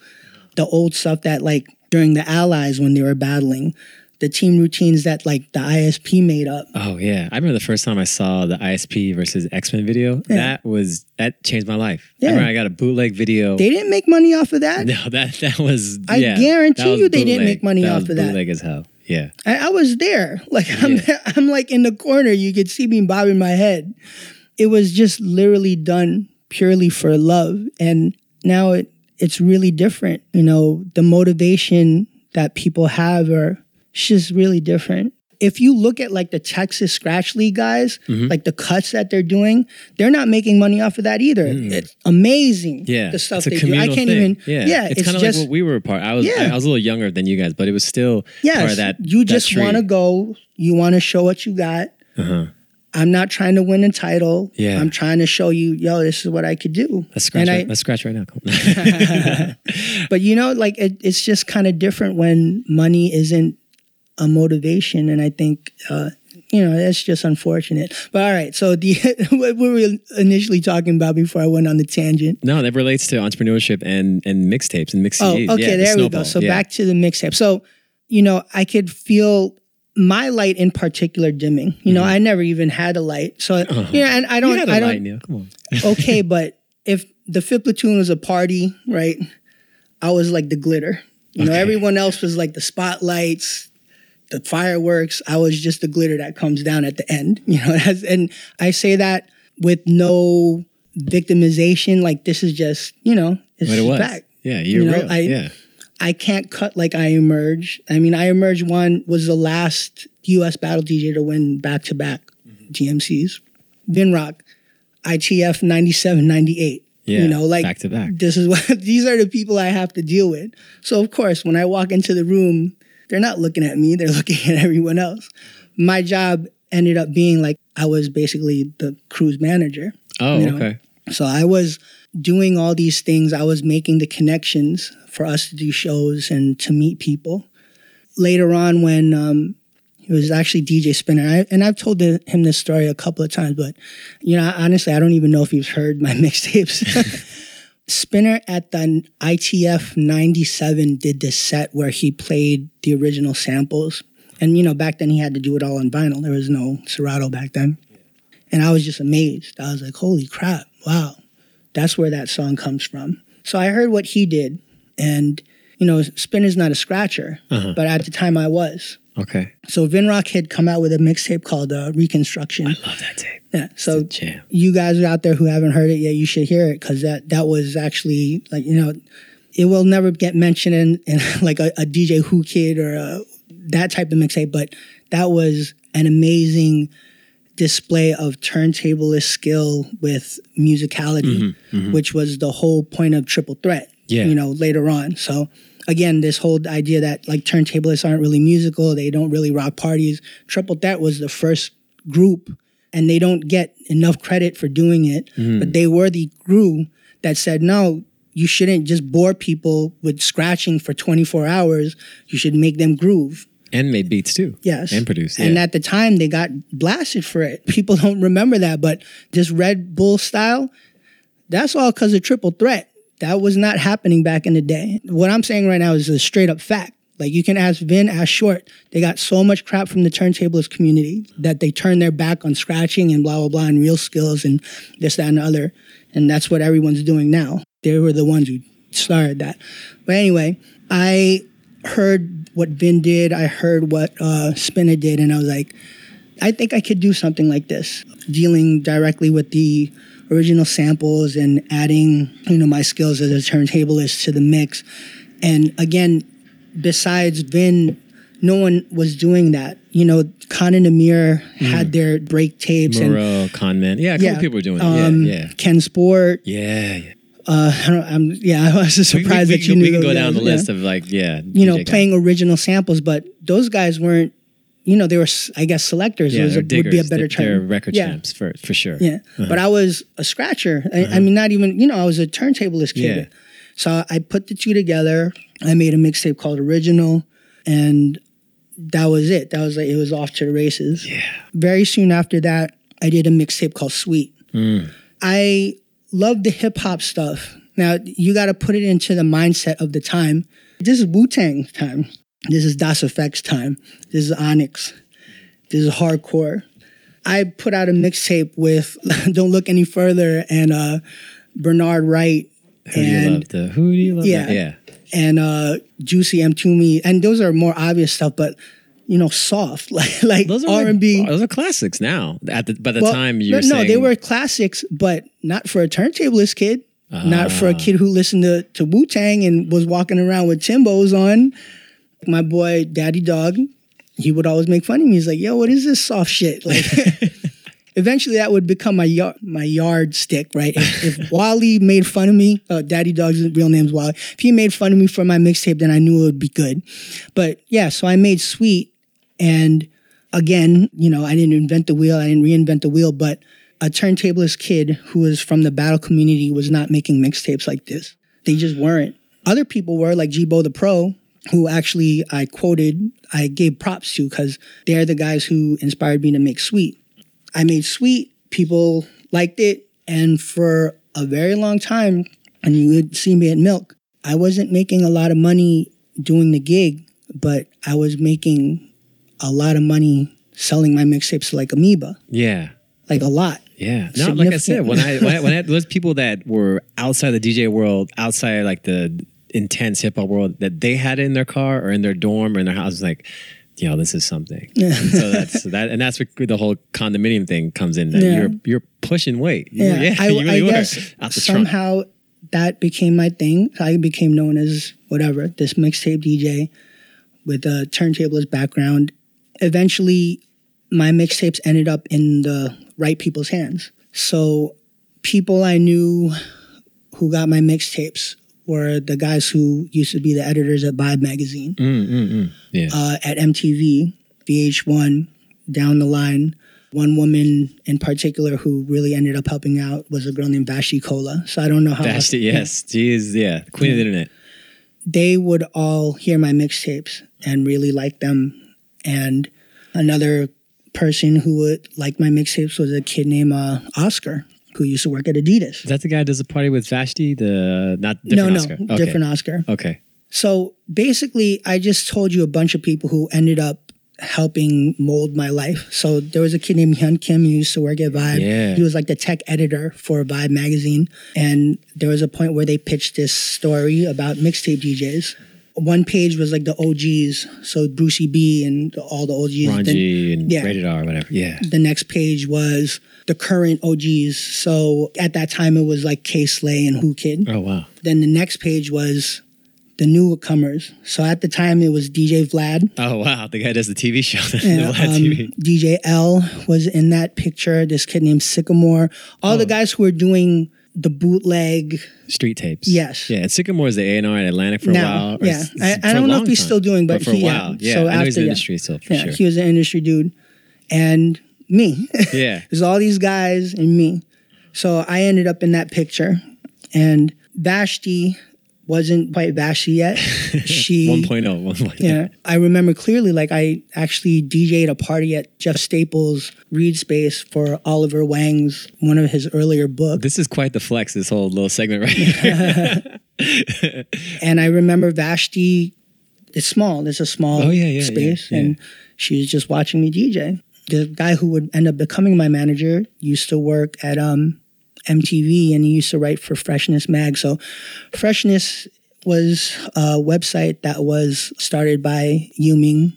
The old stuff that, like, during the Allies when they were battling, the team routines that, like, the ISP made up. Oh yeah, I remember the first time I saw the ISP versus X Men video. That was that changed my life. Yeah. I remember I got a bootleg video. They didn't make money off of that. no, that that was. I yeah, guarantee that was you they didn't make money that off of that. Bootleg as hell. Yeah. I, I was there. Like I'm, Yeah. I'm like in the corner. You could see me bobbing my head. It was just literally done purely for love, and now it it's really different. You know, the motivation that people have are just really different. If you look at like the Texas Scratch League guys, Mm-hmm. like the cuts that they're doing, they're not making money off of that either. It's amazing. Mm. Yeah, the stuff it's a they do. I can't thing. even. Yeah, Yeah, it's, it's, kind of like what we were a part. I was Yeah. I, I was a little younger than you guys, but it was still part of that. you just want to go. You want to show what you got. Uh-huh. I'm not trying to win a title. Yeah. I'm trying to show you, yo, this is what I could do. Let's scratch. Right, I- let's scratch right now. But you know, like it, it's just kind of different when money isn't a motivation, and I think. Uh, you know, that's just unfortunate. But all right, so the what were we initially talking about before I went on the tangent? no, that relates to entrepreneurship and and mixtapes and mix Oh, okay, Yeah, the there we go. So Yeah. back to the mixtape. So, you know, I could feel my light in particular dimming. You know, I never even had a light. So, yeah, and I Mm-hmm. Uh-huh. Don't, I don't, light, Neil. Come on. okay, but if the fifth platoon was a party, right? I was like the glitter. You know, Okay. everyone else was like the spotlights, the fireworks. I was just the glitter that comes down at the end. You know, and I say that with no victimization. Like this is just, you know, it's But it just was. fact. Yeah, you're You know, real. I- yeah. I can't cut like I emerge. I mean, I emerge one was the last U.S. battle DJ to win back to back mm-hmm. DMCs. Vinroc, ITF 97, 98. Yeah. You know, like back to back. this is what these are the people I have to deal with. So of course, when I walk into the room, they're not looking at me; they're looking at everyone else. My job ended up being like I was basically the cruise manager. Oh, you know, okay. So I was doing all these things. I was making the connections for us to do shows and to meet people. Later on, when um, it was actually DJ Spinner, I, and I've told the, him this story a couple of times, but you know, honestly, I don't even know if he's heard my mixtapes. Spinner at the ITF 97 did this set where he played the original samples. And, you know, back then he had to do it all on vinyl. There was no Serato back then. And I was just amazed. I was like, holy crap, wow. That's where that song comes from. So I heard what he did. And, you know, Spinner's not a scratcher, Uh-huh. but at the time I was. Okay. So Vinroc had come out with a mixtape called uh, Reconstruction. I love that tape. Yeah. So you guys out there who haven't heard it yet, you should hear it because that that was actually like you know, it will never get mentioned in, in like a, a DJ Whoo Kid or a, that type of mixtape, but that was an amazing display of turntablist skill with musicality, mm-hmm, mm-hmm. which was the whole point of Triple Threat. Yeah. You know, later on. So again, this whole idea that like turntablists aren't really musical, they don't really rock parties. Triple Threat was the first group and they don't get enough credit for doing it, mm-hmm. but they were the crew that said, no, you shouldn't just bore people with scratching for 24 hours. You should make them groove. And made beats too. Yes. And produced. It. And yeah. at the time, they got blasted for it. People don't remember that, but this Red Bull style, that's all because of Triple Threat. That was not happening back in the day. What I'm saying right now is a straight up fact. Like you can ask Vin, ask Short. They got so much crap from the turntablist community that they turned their back on scratching and blah blah blah and real skills and this that and the other. And that's what everyone's doing now. They were the ones who started that. But anyway, I heard what Vin did. I heard what uh, Spinner did, and I was like, I think I could do something like this, dealing directly with the original samples and adding, you know, my skills as a turntablist to the mix. And again, besides Vin, no one was doing that. You know, Kon and Amir had their break tapes and Moreau, Conman. Yeah, a couple yeah, people were doing um, it. Yeah, yeah. Ken Sport. Yeah, yeah. Uh, I don't, I'm, yeah, I was just We, we, surprised we that you knew we can go down guys, the yeah list of like, yeah, you know, DJ playing original samples, but those guys weren't, you know, they were, I guess, selectors. Yeah, was would be a better They're, they're term. record yeah. champs for for sure. Yeah, but I was a scratcher. I, I mean, not even, you know, I was a turntablist kid. Yeah. So I put the two together. I made a mixtape called Original, and that was it. That was like it was off to the races. Yeah. Very soon after that, I did a mixtape called Sweet. Mm. I love the hip hop stuff. Now you got to put it into the mindset of the time. This is Wu Tang time. This is Das EFX time. This is Onyx. This is hardcore. I put out a mixtape with Don't Look Any Further and uh, Bernard Wright Who do you and love? The who do you love? Yeah. that? yeah. and uh, Juicy Mtume, and those are more obvious stuff. But you know, soft, like like Those are R and B. Those are classics now. At the by the Well, time you no, were no, saying, they were classics, but not for a turntablist kid. Not for a Ah. kid who listened to, to Wu Tang and was walking around with Timbos on. My boy, Daddy Dog, he would always make fun of me. He's like, "Yo, what is this soft shit?" Like, eventually, that would become my yard, my yard stick, right? If, if Wally made fun of me, uh, Daddy Dog's real name's Wally. If he made fun of me for my mixtape, then I knew it would be good. But yeah, so I made Sweet, and again, you know, I didn't invent the wheel, I didn't reinvent the wheel, but a turntablist kid who was from the battle community was not making mixtapes like this. They just weren't. Other people were like G-Bo the Pro, who actually I quoted, I gave props to because they're the guys who inspired me to make Sweet. I made Sweet, people liked it, and for a very long time, and you would see me at Milk, I wasn't making a lot of money doing the gig, but I was making a lot of money selling my mixtapes like Amoeba, yeah. like a lot. Yeah, no, like I said, when I when I, when I those people that were outside the DJ world, outside like the intense hip hop world, that they had in their car or in their dorm or in their house, like, yo, this is something. And so that's that, and that's where the whole condominium thing comes in. That Yeah. you're you're pushing weight. You- Yeah, I, you really I were guess the trunk. somehow that became my thing. I became known as whatever this mixtape DJ with a turntablist background. Eventually, my mixtapes ended up in the right people's hands. So, people I knew who got my mixtapes were the guys who used to be the editors at Vibe magazine Mm, mm, mm. Yeah, uh, at MTV, VH1, down the line. One woman in particular who really ended up helping out was a girl named Vashtie Kola. So I don't know how Bashed it, yes, is, yeah, queen of the internet. they would all hear my mixtapes and really like them. And another person who would like my mixtapes was a kid named uh, Oscar who used to work at Adidas. Is that the guy who does the party with Vashtie? The not no, no, Oscar. Okay. different Oscar. Okay. So basically, I just told you a bunch of people who ended up helping mold my life. So there was a kid named Hyun Kim who used to work at Vibe. Yeah. He was like the tech editor for Vibe magazine. And there was a point where they pitched this story about mixtape DJs. One page was like the OGs, so Brucie B and all the OGs. Ron Then G and yeah. Rated R, whatever. Yeah. the next page was the current OGs. So at that time, it was like Kay Slay and Whoo Kid. Oh wow. Then the next page was the newcomers. So at the time it was DJ Vlad. Oh wow. The guy does the TV show. and, Vlad um, TV. DJ L was in that picture. This kid named Sickamore. All Oh. the guys who were doing the bootleg. Street tapes. Yes. Yeah. And Sickamore's the A and R at Atlantic for a Now, while. or yeah. s- I- I don't know if he's time. still doing, but for he- a while. Yeah. So I know he's in the yeah. industry still for Yeah, sure. he was an industry dude, and me. Yeah. There's all these guys and me. So I ended up in that picture, and Vashtie wasn't quite Vashtie yet. She 1.0. 1.0. Yeah, I remember clearly. Like I actually DJ'd a party at Jeff Staples' Reed Space for Oliver Wang's one of his earlier books, This is quite the flex. This whole little segment right here. and I remember Vashtie. It's small. It's a small Oh, yeah, yeah, yeah, space, yeah. and she was just watching me DJ. The guy who would end up becoming my manager used to work at um, MTV, and he used to write for Freshness Mag. So, Freshness was a website that was started by Yu-Ming.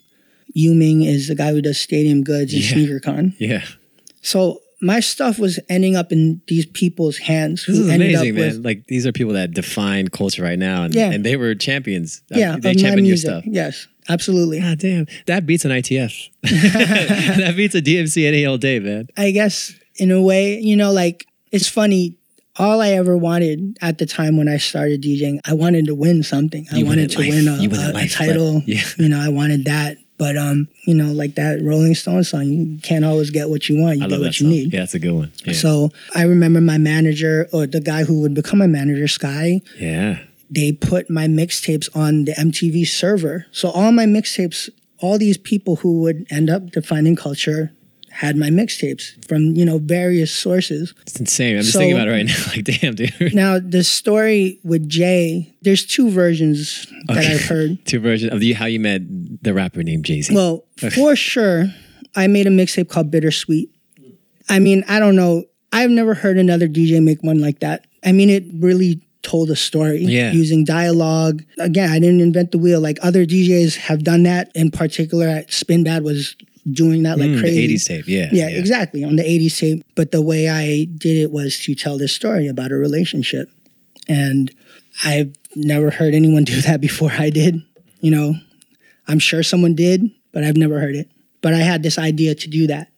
Yu-Ming is the guy who does Stadium Goods and Yeah. SneakerCon. yeah. So my stuff was ending up in these people's hands who This is ended amazing, up man. with Like these are people that define culture right now, and, Yeah. and they were champions. Uh, yeah, they championed your stuff. Yes, absolutely. God damn, that beats an ITF. that beats a DMC any old day, man. I guess in a way, you know, like it's funny. All I ever wanted at the time when I started DJing, I wanted to win something. I You wanted wanted to life. win a, a- a life, title. yeah. You know, I wanted that. But um, you know, like that Rolling Stones song, you can't always get what you want. You I get what you song. need. Yeah, that's a good one. Yeah. So I remember my manager or the guy who would become my manager, Sky. yeah. they put my mixtapes on the MTV server. So all my mixtapes, all these people who would end up defining culture had my mixtapes from, you know, various sources. It's insane. I'm just So- thinking about it right now. Like, damn, dude. Now, the story with Jay, there's two versions that I've heard. Two versions of the, how you met the rapper named Jay Z. Well, for sure, I made a mixtape called Bittersweet. I mean, I don't know. I've never heard another DJ make one like that. I mean, it really told a story Yeah. using dialogue. Again, I didn't invent the wheel. Like other DJs have done that. In particular, Spinbad was doing that like Mm, crazy. the 80s tape. Yeah. Yeah, exactly. On the 80s tape. But the way I did it was to tell this story about a relationship. And I've never heard anyone do that before I did. You know, I'm sure someone did, but I've never heard it. But I had this idea to do that.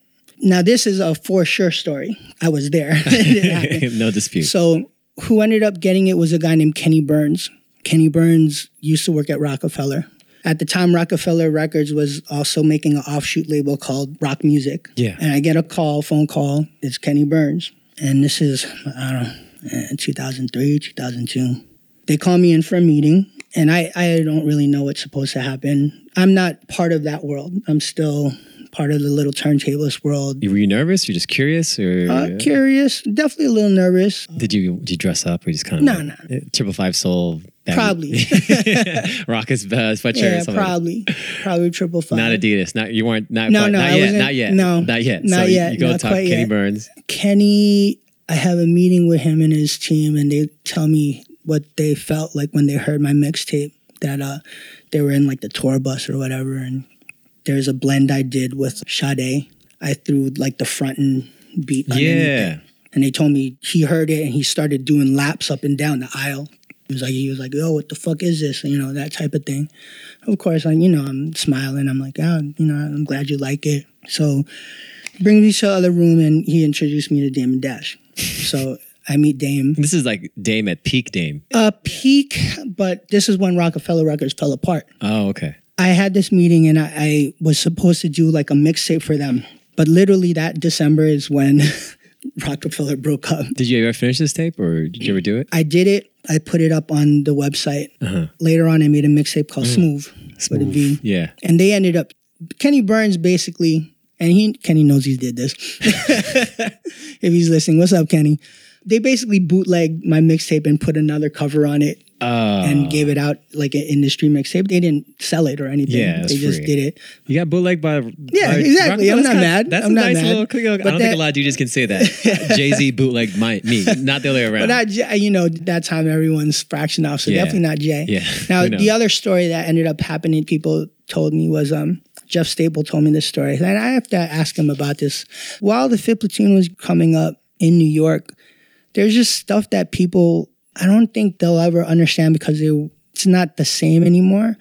Now, this is a for sure story. I was there. It didn't happen. no dispute. So, who ended up getting it was a guy named Kenny Burns. Kenny Burns used to work at Roc-A-Fella. At the time, Roc-A-Fella Records was also making an offshoot label called Rock Music. Yeah. And I get a call, phone call. It's Kenny Burns. And this is, I don't know, eh, 2003, 2002. They call me in for a meeting, and I, I don't really know what's supposed to happen. I'm not part of that world. I'm still part of the little turntablist world. were you nervous? You're just curious, or Uh, curious, definitely a little nervous. did you did you dress up, or you just kind of No, like, eh, triple five soul? Probably. Rockets uh, sweatshirt. Yeah, probably, probably triple five. Not Adidas. Not you weren't. Not No, quite, no, not I yet. Not yet. no, not yet. not so you- yet, You, go not talk quite Kenny yet. Burns. Kenny, I have a meeting with him and his team, and they tell me what they felt like when they heard my mixtape. That uh, they were in like the tour bus or whatever, and there's a blend I did with Sade. I threw like the front and beat. Yeah. and they told me he heard it and he started doing laps up and down the aisle. He was like, he was like, "Oh, what the fuck is this?" You know, that type of thing. Of course, I, you know, I'm smiling. I'm like, "Oh, you know, I'm glad you like it." So, bring me to the other room, and he introduced me to Dame and Dash. So I meet Dame. This is like Dame at peak Dame. A peak, but this is when Roc-A-Fella Records fell apart. Oh, okay. I had this meeting, and I, I was supposed to do like a mixtape for them, but literally that December is when Roc-A-Fella broke up. Did you ever finish this tape, or did you ever do it? I did it. I put it up on the website. Uh-huh. Later on, I made a mixtape called Smooth, with a V. Yeah. And they ended up, Kenny Burns basically, and he Kenny knows he did this. if he's listening, what's up, Kenny? They basically bootlegged my mixtape and put another cover on it Oh. and gave it out like an industry mixtape. They didn't sell it or anything. Yeah, they just free. did it. You got bootlegged by Yeah, by exactly. I'm not kinda- mad. That's I'm a not nice mad. little. I don't But think a lot of DJs can say that. Jay Z bootlegged my me, not the other way around. But not, you know, that time everyone's fraction off, so Yeah. definitely not Jay. Yeah. Now, the other story that ended up happening, people told me was um, Jeff Staple told me this story, and I have to ask him about this. While the Fifth Platoon was coming up in New York, there's just stuff that people I don't think they'll ever understand because they, it's not the same anymore.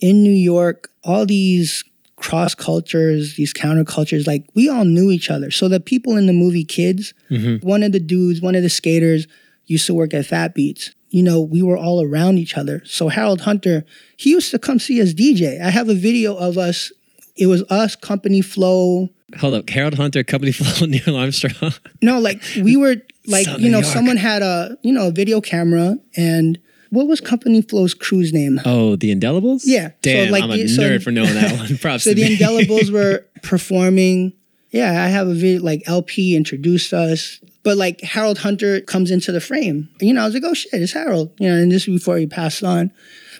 In New York, all these cross cultures, these countercultures, like we all knew each other. So the people in the movie Kids, mm-hmm. one of the dudes, one of the skaters used to work at Fat Beats. You know, we were all around each other. So Harold Hunter, he used to come see us DJ. I have a video of us. It was us, Company Flow. Hold up, Harold Hunter, Company Flow, Neil Armstrong. No, like we were like Southern you know, York. someone had a you know a video camera and what was Company Flow's crew's name? Oh, the Indelibles. Yeah, so Damn, like I'm a the- so- nerd for knowing that one. Props So the. Indelibles were performing. Yeah, I have a video like LP introduced us. But like Harold Hunter comes into the frame. You know, I was like, oh shit, it's Harold. You know, and this before he passed on.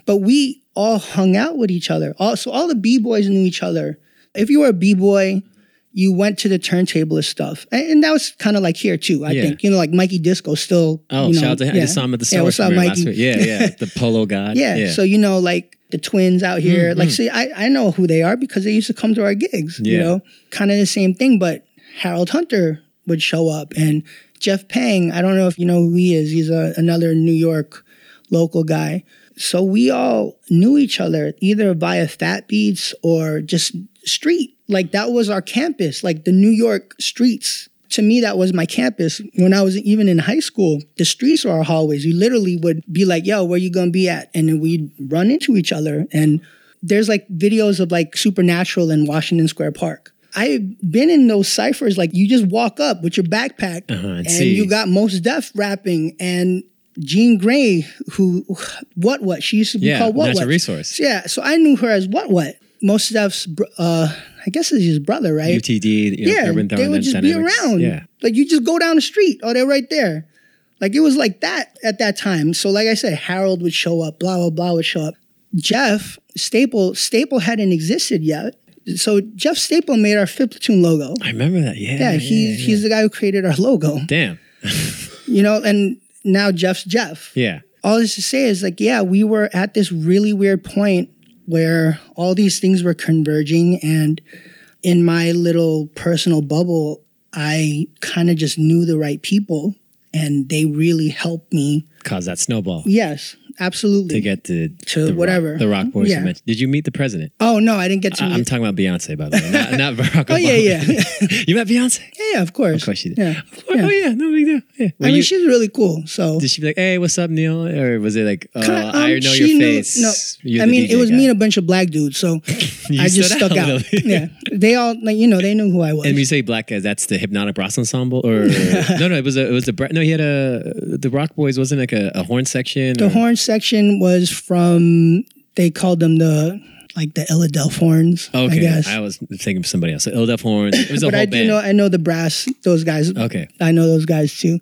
But we all hung out with each other. All, so all the B-boys knew each other. If you were a B-boy, you went to the turntablist stuff. And, and that was kind of like here too, I Yeah. think. You know, like Mikey Disco still. Oh, you know, shout out to him. I just saw him at the Star yeah, Wars what's up, Mikey? Yeah, yeah. The Polo God. Yeah. So you know, like the twins out here, Mm-hmm. like see, I, I know who they are because they used to come to our gigs. You know, kind of the same thing. But Harold Hunter would show up, and Jeff Pang. I don't know if you know who he is. He's a, another New York local guy. So we all knew each other either via Fat Beats or just street. Like that was our campus. Like the New York streets to me, that was my campus. When I was even in high school, the streets were our hallways. You literally would be like, yo, where you gonna be at? And then we'd run into each other. And there's like videos of like Supernatural in Washington Square Park. I've been in those ciphers, like you just walk up with your backpack Uh-huh, and and you got Mos Def rapping and Jean Grae, who what what she used to be Yeah, called what what resource. Yeah, so I knew her as what what. Most br- uh, I guess it's his brother, right? UTD. You know, yeah, Urban they would just be around. Yeah. Like you just go down the street, oh, they're right there. Like it was like that at that time. So like I said, Harold would show up, blah blah blah would show up. Jeff Staple Staple hadn't existed yet. So Jeff Staple made our Fifth Platoon logo. I remember that. Yeah. Yeah, he yeah, he's the guy who created our logo. Damn. You know, and now Jeff's Jeff. Yeah. All this to say is like, yeah, we were at this really weird point where all these things were converging. And in my little personal bubble, I kind of just knew the right people and they really helped me. Cause that snowball Yes, absolutely. to get to, To the Rock- whatever. the Roc Boys. Yeah. You mentioned. Did you meet the president? oh, no, I didn't get to I- meet. I'm talking about Beyonce, by the way, not, not Barack Obama. Oh, yeah, yeah. you met Beyonce? yeah, yeah, of course. Of course you did. Yeah. Course- Oh yeah, no big deal. Yeah. Were I mean, you- she's really cool. So did she be like, "Hey, what's up, Neil?" Or was it like, "Oh, Kinda, I um, know she your knew- face"? No, You're I mean, it was guy. me and a bunch of black dudes, so I just stuck out, out. yeah, they all like you know they knew who I was. And when you say black guys, that's the Hypnotic Brass Ensemble, or no, no, it was a, it was the bra- no, he had a the Roc Boys wasn't like a, a horn section. the or- horn section was from they called them the like the Illadelph horns. Okay, I guess. I was thinking of somebody else. So Illadelph horns. It was a but whole I do band. know I know the brass. Those guys. okay, I know those guys too,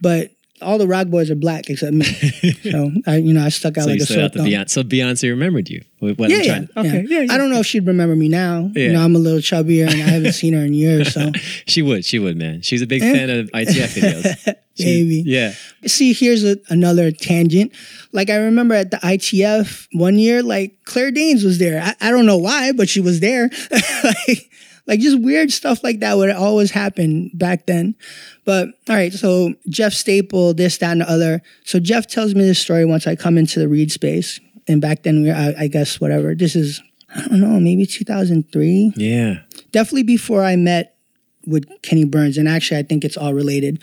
but all the Roc Boys are black except me. so I, you know, I stuck out so like you a sore thumb. Beyonce. So Beyonce remembered you. What what Yeah, I'm yeah, trying- Okay, yeah, yeah. I don't know if she'd remember me now. Yeah. You know, I'm a little chubbier and I haven't seen her in years. So She would. She would, man. She's a big fan of ITF videos. She- Maybe. Yeah. See, here's a, another tangent. Like I remember at the ITF one year, like Claire Danes was there. I, I don't know why, but she was there. like, like just weird stuff like that would always happen back then. But all right, so Jeff Staple, this, that, and the other. So Jeff tells me this story once I come into the Reed Space, and back then we, I, I guess whatever. This is I don't know, maybe 2003 Yeah. definitely before I met with Kenny Burns, and actually I think it's all related.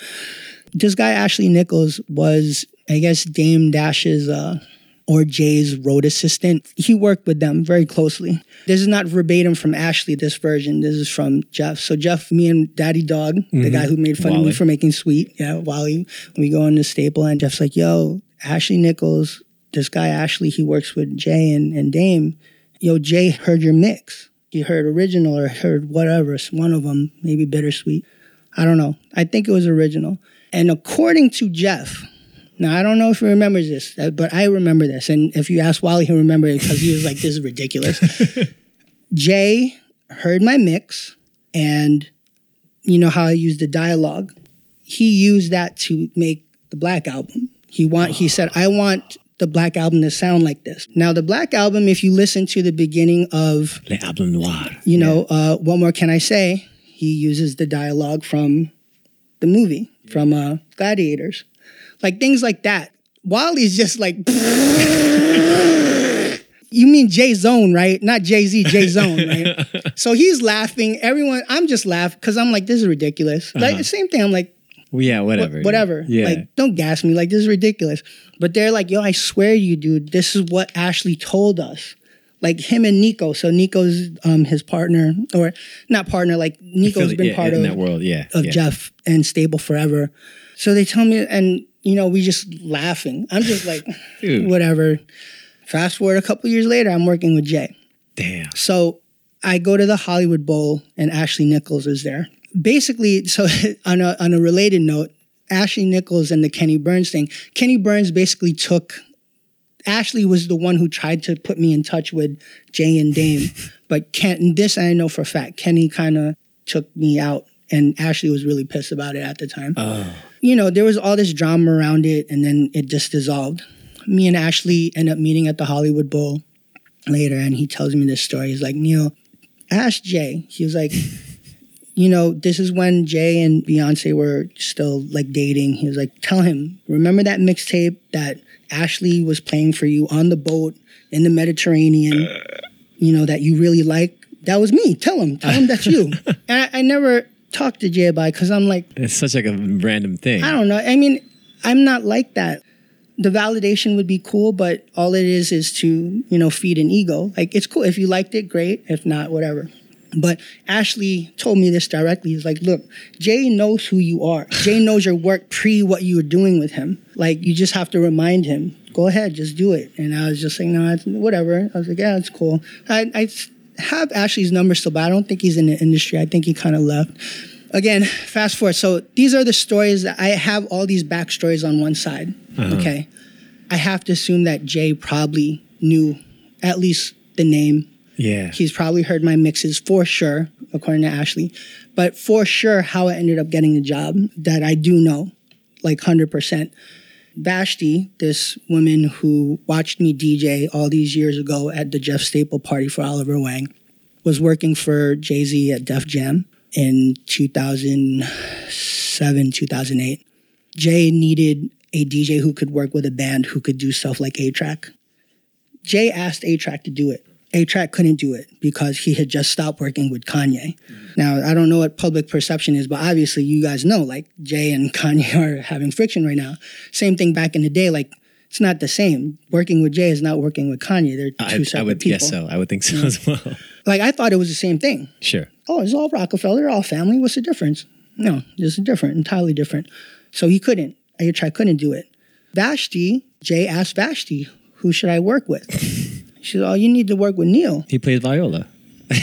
This guy Ashley Nichols was, I guess, Dame Dash's uh, or Jay's road assistant. He worked with them very closely. This is not verbatim from Ashley. This version. This is from Jeff. So Jeff, me and Daddy Dog, the mm-hmm. guy who made fun of me for making sweet, yeah, Wally. We go in the staple, and Jeff's like, "Yo, Ashley Nichols, this guy Ashley, he works with Jay and, and Dame. Yo, Jay heard your mix. He heard original or heard whatever. One of them, maybe bittersweet. I don't know. I think it was original. And according to Jeff, now I don't know if he remembers this, uh, but I remember this. And if you ask Wally, he'll remember it because he was like, "This is ridiculous." Jay heard my mix, and you know how I used the dialogue. He used that to make the Black album. He want. He said, "I want." The Black album to sound like this. Now, the Black album, if you listen to the beginning of Le Album Noir. you know, uh, what more can I say? He uses the dialogue from the movie, from uh, Gladiators. Like things like that. Wally's just like, you mean Jay Zone, right? Not Jay Z, Jay Zone, right? so he's laughing. Everyone, I'm just laughing because I'm like, this is ridiculous. Like the same thing. I'm like, Well, yeah, whatever. Wh- whatever. Yeah. Like, don't gas me. Like, this is ridiculous. But they're like, yo, I swear to you, dude, this is what Ashley told us. Like him and Nico. So Nico's um his partner, or not partner, like Nico's Affili- been yeah, part of, that world. Yeah. of yeah. Jeff and Stable forever. So they tell me, and you know, we just laughing. I'm just like, whatever. Fast forward a couple years later, I'm working with Jay. Damn. So I go to the Hollywood Bowl and Ashley Nichols is there. Basically, so on a on a related note, Ashley Nichols and the Kenny Burns thing. Kenny Burns basically took Ashley was the one who tried to put me in touch with Jay and Dame, but Ken this I know for a fact. Kenny kind of took me out, and Ashley was really pissed about it at the time Oh. You know, there was all this drama around it, and then it just dissolved. Me and Ashley end up meeting at the Hollywood Bowl later, and he tells me this story. He's like, Neil, ask Jay. He was like, you know, this is when Jay and Beyonce were still like dating. He was like, tell him, remember that mixtape that Ashley was playing for you on the boat in the Mediterranean, you know, that you really like? That was me. Tell him. Tell him that's you. and I, I never talked to Jay about because I'm like, It's such like a random thing. I don't know. I mean, I'm not like that. The validation would be cool, but all it is is to, you know, feed an ego. Like, it's cool. If you liked it, great. If not, whatever. But Ashley told me this directly. He's like, look, Jay knows who you are. Jay knows your work pre what you were doing with him. Like, you just have to remind him, go ahead, just do it. And I was just saying, no, it's, whatever. I was like, yeah, it's cool. I, I have Ashley's number still, but I don't think he's in the industry. I think he kind of left again, fast forward. So these are the stories that I have all these backstories on one side. Uh-huh. Okay. I have to assume that Jay probably knew at least the name. Yeah. He's probably heard my mixes for sure, according to Ashley. But for sure, how I ended up getting the job, that I do know, like 100%. Vashtie, this woman who watched me DJ all these years ago at the Jeff Staple party for Oliver Wang, was working for Jay Z at Def Jam in 2007, 2008. Jay needed a DJ who could work with a band who could do stuff like A-Trak. Jay asked A-Trak to do it. A-Trak couldn't do it because he had just stopped working with Kanye. Now, I don't know what public perception is, but obviously you guys know, like Jay and Kanye are having friction right now. Same thing back in the day, like it's not the same. Working with Jay is not working with Kanye. They're two I, separate I would people. guess so. I would think so as well. Like I thought it was the same thing. Sure. Oh, it's all Roc-A-Fella, all family. What's the difference? No, this is different, entirely different. So he couldn't. A-Trak couldn't do it. Vashtie, Jay asked Vashtie, who should I work with? She said, Oh, you need to work with Neil. He plays viola.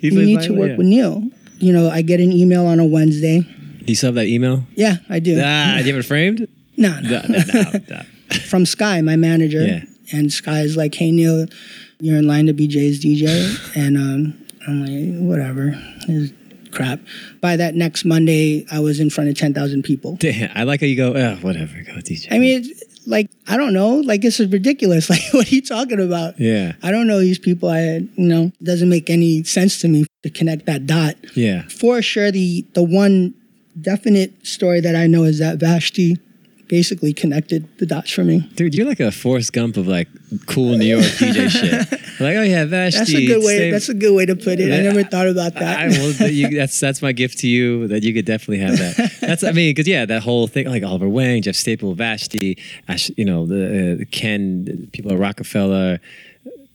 You need to work yeah. with Neil. You know, I get an email on a Wednesday. Do you still have that email? Yeah, I do. Ah, do you have it framed? no, no. No, no, no. From Sky, my manager. Yeah. And Sky is like, Hey, Neil, you're in line to be Jay's DJ. and um, I'm like, Whatever. It's crap. By that next Monday, I was in front of 10,000 people. Damn, I like how you go. Oh, whatever. Go DJ. I mean, it's, like, I don't know. Like, this is ridiculous. Like, what are you talking about? yeah, I don't know these people. I, you know, doesn't make any sense to me to connect that dot. yeah. For sure, the the one definite story that I know is that Vashtie basically connected the dots for me. Dude, you're like a Forrest Gump of like cool New York DJ shit. Like, oh yeah, Vashtie. That's a good way. same- That's a good way to put it. I never thought about that. I, well, that you, that's that's my gift to you. That you could definitely have that. That's I mean, because yeah, that whole thing like Oliver Wang, Jeff Staple, Vashtie, Ash, you know, the uh, Ken, people at Roc-A-Fella.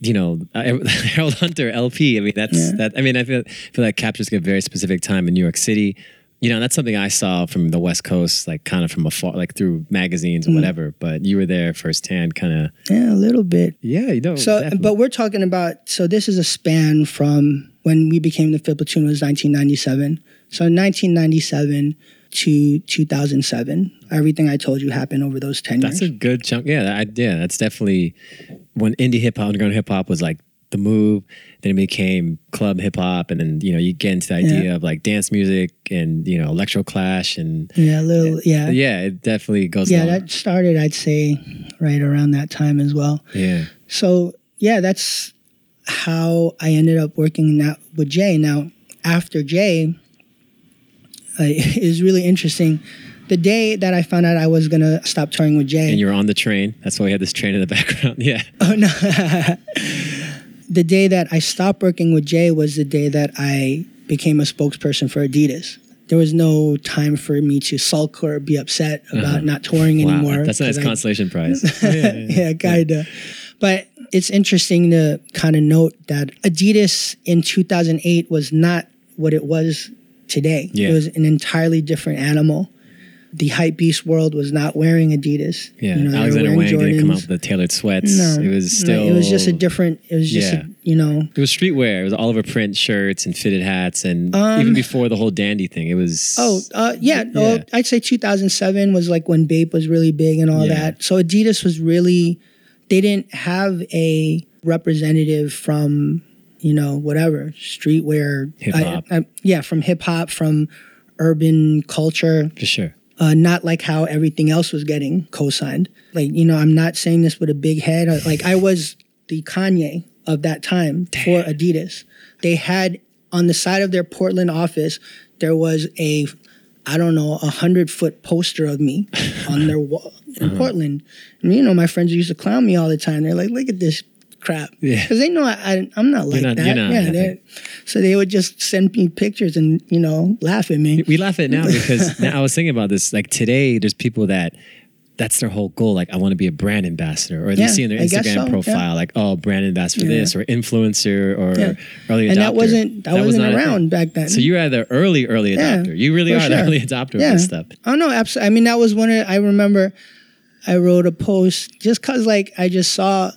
You know, uh, Harold Hunter, LP. I mean, that's Yeah. that. I mean, I feel feel that captures a very specific time in New York City. You know, that's something I saw from the West Coast, like kind of from afar, like through magazines or Mm. whatever. But you were there firsthand, kind of. yeah, a little bit. Yeah, you know. So, but we're talking about. So this is a span from when we became the Fifth Platoon was 1997. So 1997 to 2007, everything I told you happened over those 10 That's a good chunk. Yeah, I, yeah, that's definitely when indie hip hop, underground hip hop was like the move. Then it became club hip hop, and then you know you get into the idea Yeah. of like dance music and you know electro clash and yeah, a little. Yeah, yeah, it definitely goes. yeah. along. That started, I'd say, right around that time as well. yeah, So yeah, that's how I ended up working now with Jay. Now after Jay, uh, it was really interesting. The day that I found out I was gonna stop touring with Jay, and you're on the train. That's why we had this train in the background. Yeah, oh no, the day that I stopped working with Jay was the day that I became a spokesperson for Adidas. There was no time for me to sulk or be upset about not touring Uh-huh. wow, anymore. that's a nice 'cause I- consolation prize. yeah, yeah, yeah. yeah, kinda. But it's interesting to kind of note that Adidas in 2008 was not what it was today. Yeah. It was an entirely different animal. The hype beast world was not wearing Adidas. Yeah, You know, they were Alexander Wang wearing didn't come Jordans. out with the tailored sweats. No, it was no, still. it was just a different. It was just Yeah. a, you know. It was streetwear. It was Oliver print shirts and fitted hats, and Um, even before the whole dandy thing, it was. Oh, uh, yeah. Well, I'd say 2007 was like when Bape was really big and all Yeah. that. So Adidas was really, they didn't have a representative from, you know, whatever, streetwear. Hip hop. Yeah, from hip hop, from urban culture. for sure. Uh, not like how everything else was getting co-signed. Like, you know, I'm not saying this with a big head. Uh, Like, I was the Kanye of that time for Adidas. They had on the side of their Portland office, there was a, I don't know, a hundred foot poster of me on their wall in Uh-huh. Portland. And, you know, my friends used to clown me all the time. They're like, look at this crap. Yeah. Because they know I, I, I'm not like not- that. not yeah, so they would just send me pictures and, you know, laugh at me. we laugh at it now because now I was thinking about this. Like today, there's people that that's their whole goal. Like I want to be a brand ambassador, or they Yeah, see in their Instagram so, yeah. profile, like oh, brand ambassador for Yeah. this, or influencer, or Yeah. early adopter. and that wasn't that, was wasn't thing. around back then. So you are the early, early Yeah, adopter. you really are the early adopter of Yeah. this stuff. Oh no, absolutely. I mean, that was one of I remember I wrote a post just cause like I just saw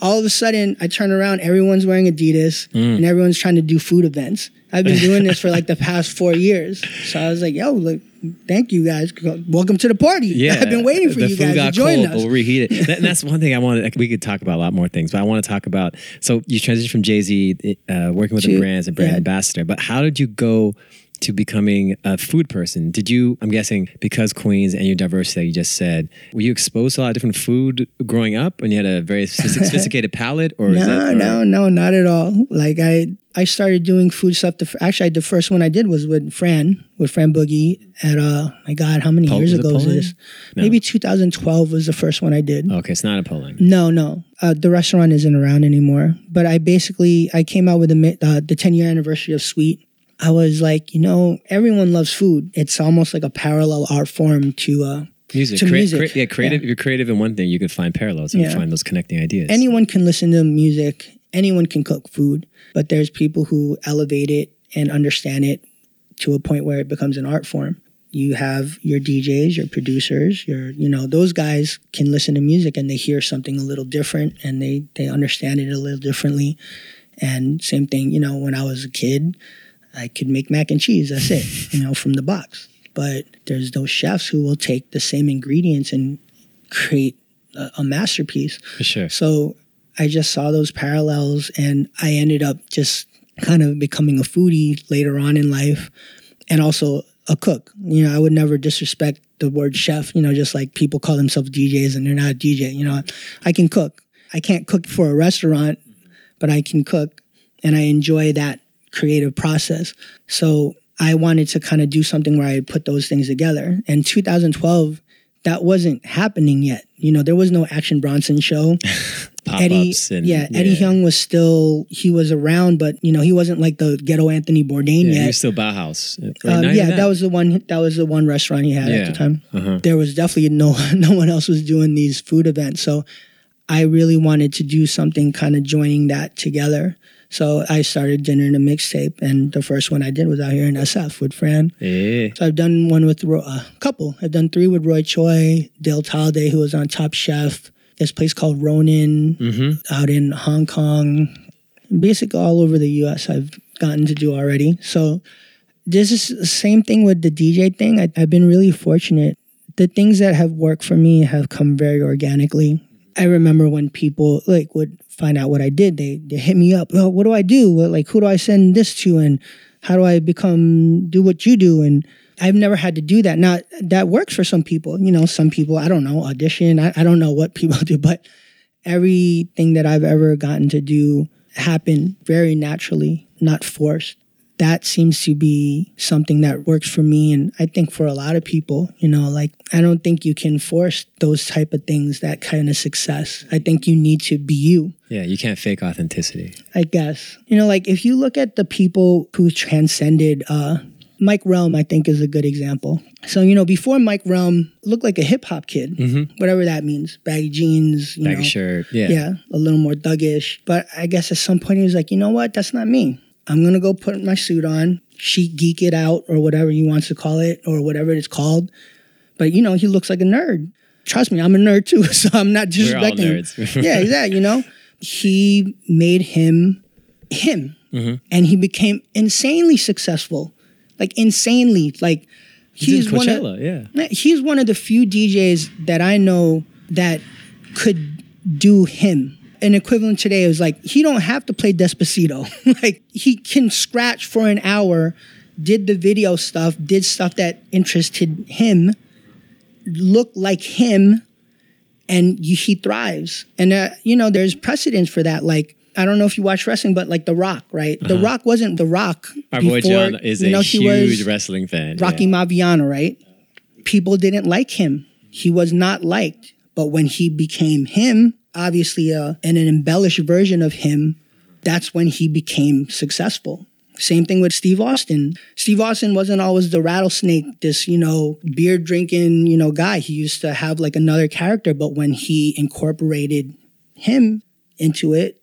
all of a sudden I turn around, everyone's wearing Adidas Mm. and everyone's trying to do food events. I've been doing this for like the past four years. So I was like, yo, look, thank you guys. Welcome to the party. Yeah, I've been waiting for the you guys to join cold, us. But we'll reheat it. That- and that's one thing I wanted. We could talk about a lot more things, but I want to talk about. So you transitioned from Jay Z, uh, working with the To- brands and brand yeah. ambassador. But how did you go to becoming a food person? Did you, I'm guessing, because Queens and your diversity that you just said, were you exposed to a lot of different food growing up and you had a very sophisticated palate? Or no, is that, or- no, no, not at all. Like I, I started doing food stuff. The, actually, the first one I did was with Fran, with Fran Boogie at uh, my God, how many Pol- years ago was Poland? this? Maybe 2012 was the first one I did. Okay, it's not a Poland. No, no. Uh, the restaurant isn't around anymore. But I basically I came out with the uh, the 10 year anniversary of Sweet. I was like, you know, everyone loves food. It's almost like a parallel art form to uh, Music. To Crea- music, crea- yeah, creative. yeah. If you're creative in one thing, you can find parallels and Yeah. find those connecting ideas. anyone can listen to music. Anyone can cook food. But there's people who elevate it and understand it to a point where it becomes an art form. You have your DJs, your producers, your you know those guys can listen to music and they hear something a little different and they they understand it a little differently. And same thing, you know, when I was a kid, I could make mac and cheese. That's it, you know, from the box. But there's those chefs who will take the same ingredients and create a, a masterpiece. For sure. So I just saw those parallels and I ended up just kind of becoming a foodie later on in life and also a cook. You know, I would never disrespect the word chef, you know, just like people call themselves DJs and they're not a DJ. You know, I can cook. I can't cook for a restaurant, but I can cook and I enjoy that creative process. So I wanted to kind of do something where I put those things together. And 2012, that wasn't happening yet. You know, there was no Action Bronson show. Eddie, and yeah, Eddie Huang was still he was around, but you know he wasn't like the ghetto Anthony Bourdain Yeah, yet. he was still Baohaus. Or Um, yeah, that. was the one. That was the one restaurant he had Yeah. at the time. Uh-huh. There was definitely no no one else was doing these food events, so I really wanted to do something kind of joining that together. So I started dinner in a mixtape, and the first one I did was out here in SF with Fran. Yeah. So I've done one with Ro- a couple. I've done three with Roy Choi, Dale Talde, who was on Top Chef. This place called Ronin Mm-hmm. out in Hong Kong, basically all over the U.S. I've gotten to do already. So this is the same thing with the DJ thing. I, I've been really fortunate. The things that have worked for me have come very organically. I remember when people like would find out what I did, they they hit me up. Oh, what do I do? What, like who do I send this to? And how do I become do what you do? And I've never had to do that. Now that works for some people. You know, some people I don't know audition. I, I don't know what people do, but everything that I've ever gotten to do happened very naturally, not forced. That seems to be something that works for me and I think for a lot of people, you know, like I don't think you can force those type of things, that kind of success. I think you need to be you. Yeah, you can't fake authenticity. I guess. You know, like if you look at the people who transcended uh Mike Relm, I think, is a good example. So, you know, before Mike Relm looked like a hip hop kid, whatever that means, baggy jeans, you Baggy know, shirt. Yeah. yeah, a little more thuggish. But I guess at some point he was like, you know what? That's not me. I'm gonna go put my suit on, sheet geek it out, or whatever he wants to call it, or whatever it's called. But you know, he looks like a nerd. Trust me, I'm a nerd too, so I'm not We're all disrespecting him. nerds. yeah, exactly. You know, he made him him, Mm-hmm. and he became insanely successful, like insanely. Like He's he's one of yeah. He's one of the few DJs that I know that could do him. An equivalent today is like he don't have to play Despacito. like he can scratch for an hour, did the video stuff, did stuff that interested him, look like him, and you, he thrives. And uh, you know, there's precedence for that. Like I don't know if you watch wrestling, but like The Rock, right? The Rock wasn't The Rock. Uh-huh. Our boy before, John is you a know, he huge wrestling fan. Rocky yeah. Maviano, right? People didn't like him. He was not liked. But when he became him, obviously uh, and an embellished version of him, that's when he became successful. Same thing with Steve Austin. Steve Austin wasn't always the rattlesnake, this, you know, beer drinking, you know, guy. He used to have like another character, but when he incorporated him into it,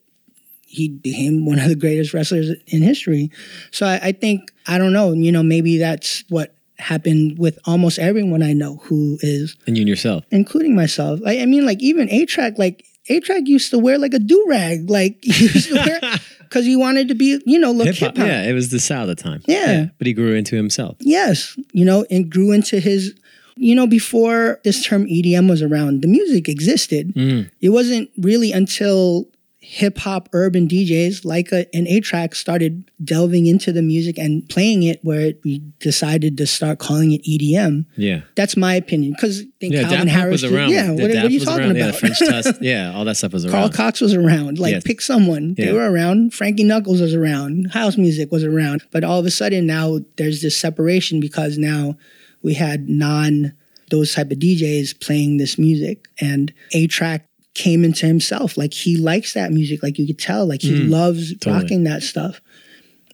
he became one of the greatest wrestlers in history. So I, I think, I don't know, you know, maybe that's what happened with almost everyone I know who is, And you and yourself. including myself. I, I mean, like even A-Trak, like A-Trak used to wear like a do rag, like he used to wear because he wanted to be, you know, look Hip hop. Yeah, it was the style at the time. Yeah. But he grew into himself. Yes, you know, and grew into his. You know, before this term EDM was around, the music existed. Mm. It wasn't really until hip hop urban DJs like a, an A-Trak started delving into the music and playing it where we decided to start calling it EDM. Yeah. That's my opinion. Because I think Yeah, Calvin Harris. was did- around. yeah, what, what are you talking around. Yeah, about? French Tusk. Yeah, all that stuff was around. Carl. Cox was around. Like, Yes. pick someone. They Yeah. were around. Frankie Knuckles was around. House music was around. But all of a sudden now there's this separation because now we had non those type of DJs playing this music, and A-Trak came into himself. Like he likes that music. Like you could tell. Like he loves Mm, totally. rocking that stuff.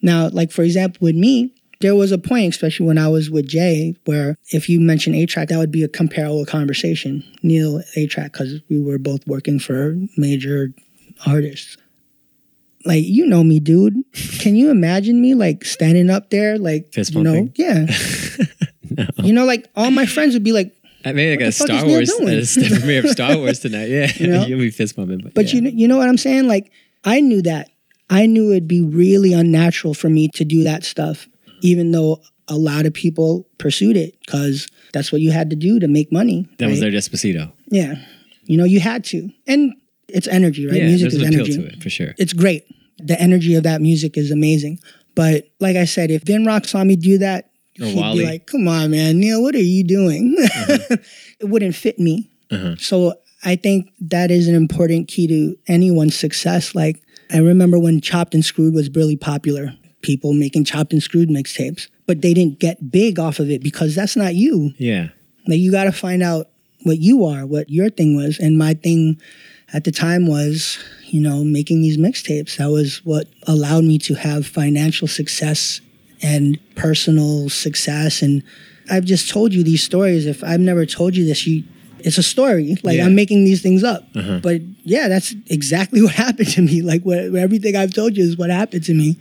Now, like for example, with me, there was a point, especially when I was with Jay, where if you mention A-Trak, that would be a comparable conversation. Neil A-Trak, because we were both working for major artists. Like you know me, dude. Can you imagine me like standing up there, like Fist you know, yeah. You know, like all my friends would be like, I made like What a Star Wars, a premiere of Star Wars tonight. Yeah, You know? you'll be fist bumping. But, But yeah. you know, you know what I'm saying? Like I knew that. I knew it'd be really unnatural for me to do that stuff, even though a lot of people pursued it because that's what you had to do to make money. that was their Despacito. Yeah, you know, you had to, and it's energy, right? Yeah, music is energy. to it for sure. It's great. The energy of that music is amazing. But like I said, if Vinroc saw me do that, Or he'd Wally. be like, "Come on, man, Neil, what are you doing?" Uh-huh. it wouldn't fit me. Uh-huh. So I think that is an important key to anyone's success. Like I remember when Chopped and Screwed was really popular, people making Chopped and Screwed mixtapes, but they didn't get big off of it because that's not you. Yeah, Like you got to find out what you are, what your thing was. And my thing at the time was, you know, making these mixtapes. That was what allowed me to have financial success and personal success. And I've just told you these stories. If I've never told you this, you it's a story. Like Yeah. I'm making these things up. Mm-hmm. But yeah, that's exactly what happened to me. Like what, everything I've told you is what happened to me.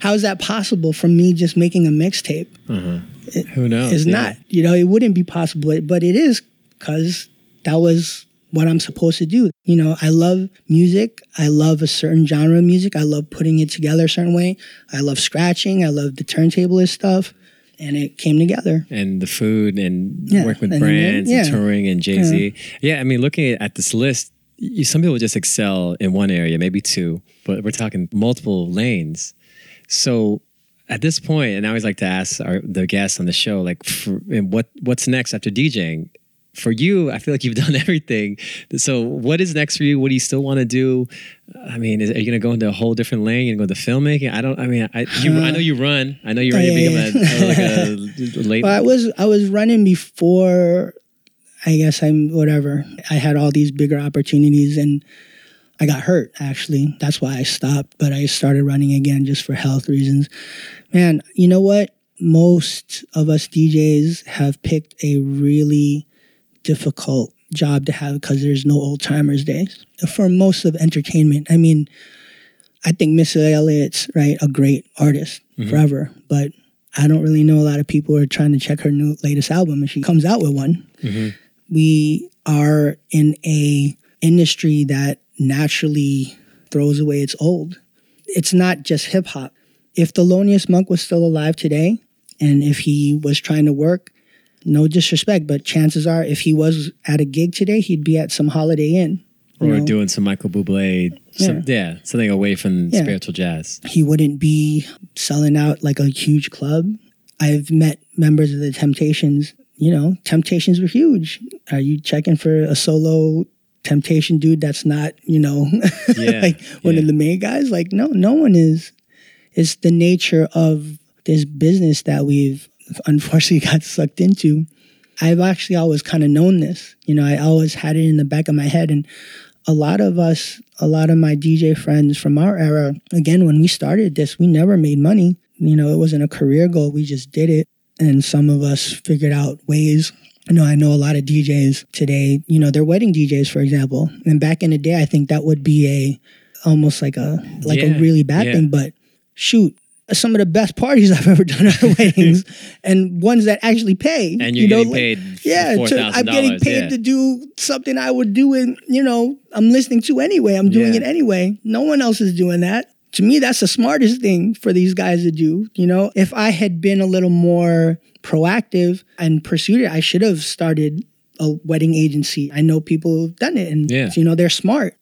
How is that possible from me just making a mixtape? Mm-hmm. who knows? It's Yeah. not. You know, it wouldn't be possible, but it is because that was what I'm supposed to do. You know, I love music. I love a certain genre of music. I love putting it together a certain way. I love scratching. I love the turntablist stuff. And it came together. and the food and Yeah, working with and then, brands and touring and Jay Z. Yeah. I mean, looking at this list, you, some people just excel in one area, maybe two, but we're talking multiple lanes. So at this point, and I always like to ask our, the guests on the show, like, for, and what what's next after DJing? For you, I feel like you've done everything. So, what is next for you? What do you still want to do? I mean, is, are you going to go into a whole different lane? You going to go into filmmaking? I don't. I mean, I, you, I know uh, you run. I know you're ready Yeah, to become yeah, a, like a late. Well, I was I was running before. I guess I'm whatever. I had all these bigger opportunities and I got hurt. Actually, that's why I stopped. But I started running again just for health reasons. Man, you know what? Most of us DJs have picked a really difficult job to have because there's no old timers days for most of entertainment. I mean, I think Missy Elliott's right a great artist mm-hmm. forever, but I don't really know a lot of people who are trying to check her new latest album if she comes out with one. Mm-hmm. We are in a industry that naturally throws away its old. It's not just hip hop. If Thelonious Monk was still alive today and if he was trying to work, no disrespect, but chances are if he was at a gig today, he'd be at some Holiday Inn. or know? doing some Michael Bublé, some, yeah. something away from Yeah. spiritual jazz. he wouldn't be selling out like a huge club. I've met members of the Temptations. You know, Temptations were huge. Are you checking for a solo Temptation dude that's not, you know, Yeah, like one yeah. of the main guys? Like, no, no one is. It's the nature of this business that we've unfortunately got sucked into. I've actually always kind of known this. You know, I always had it in the back of my head. And a lot of us, a lot of my DJ friends from our era, again, when we started this, we never made money. You know, it wasn't a career goal. We just did it. And some of us figured out ways. You know, I know a lot of DJs today, you know, they're wedding DJs, for example. And back in the day, I think that would be a almost like a like Yeah, a really bad yeah. thing. But shoot, some of the best parties I've ever done are weddings and ones that actually pay. And you you're know, getting like- paid yeah, to- I'm getting paid Yeah. to do something I would do in, you know, I'm listening to anyway. I'm doing Yeah. it anyway. No one else is doing that. To me, that's the smartest thing for these guys to do. You know, if I had been a little more proactive and pursued it, I should have started a wedding agency. I know people who've done it and, Yeah. you know, they're smart.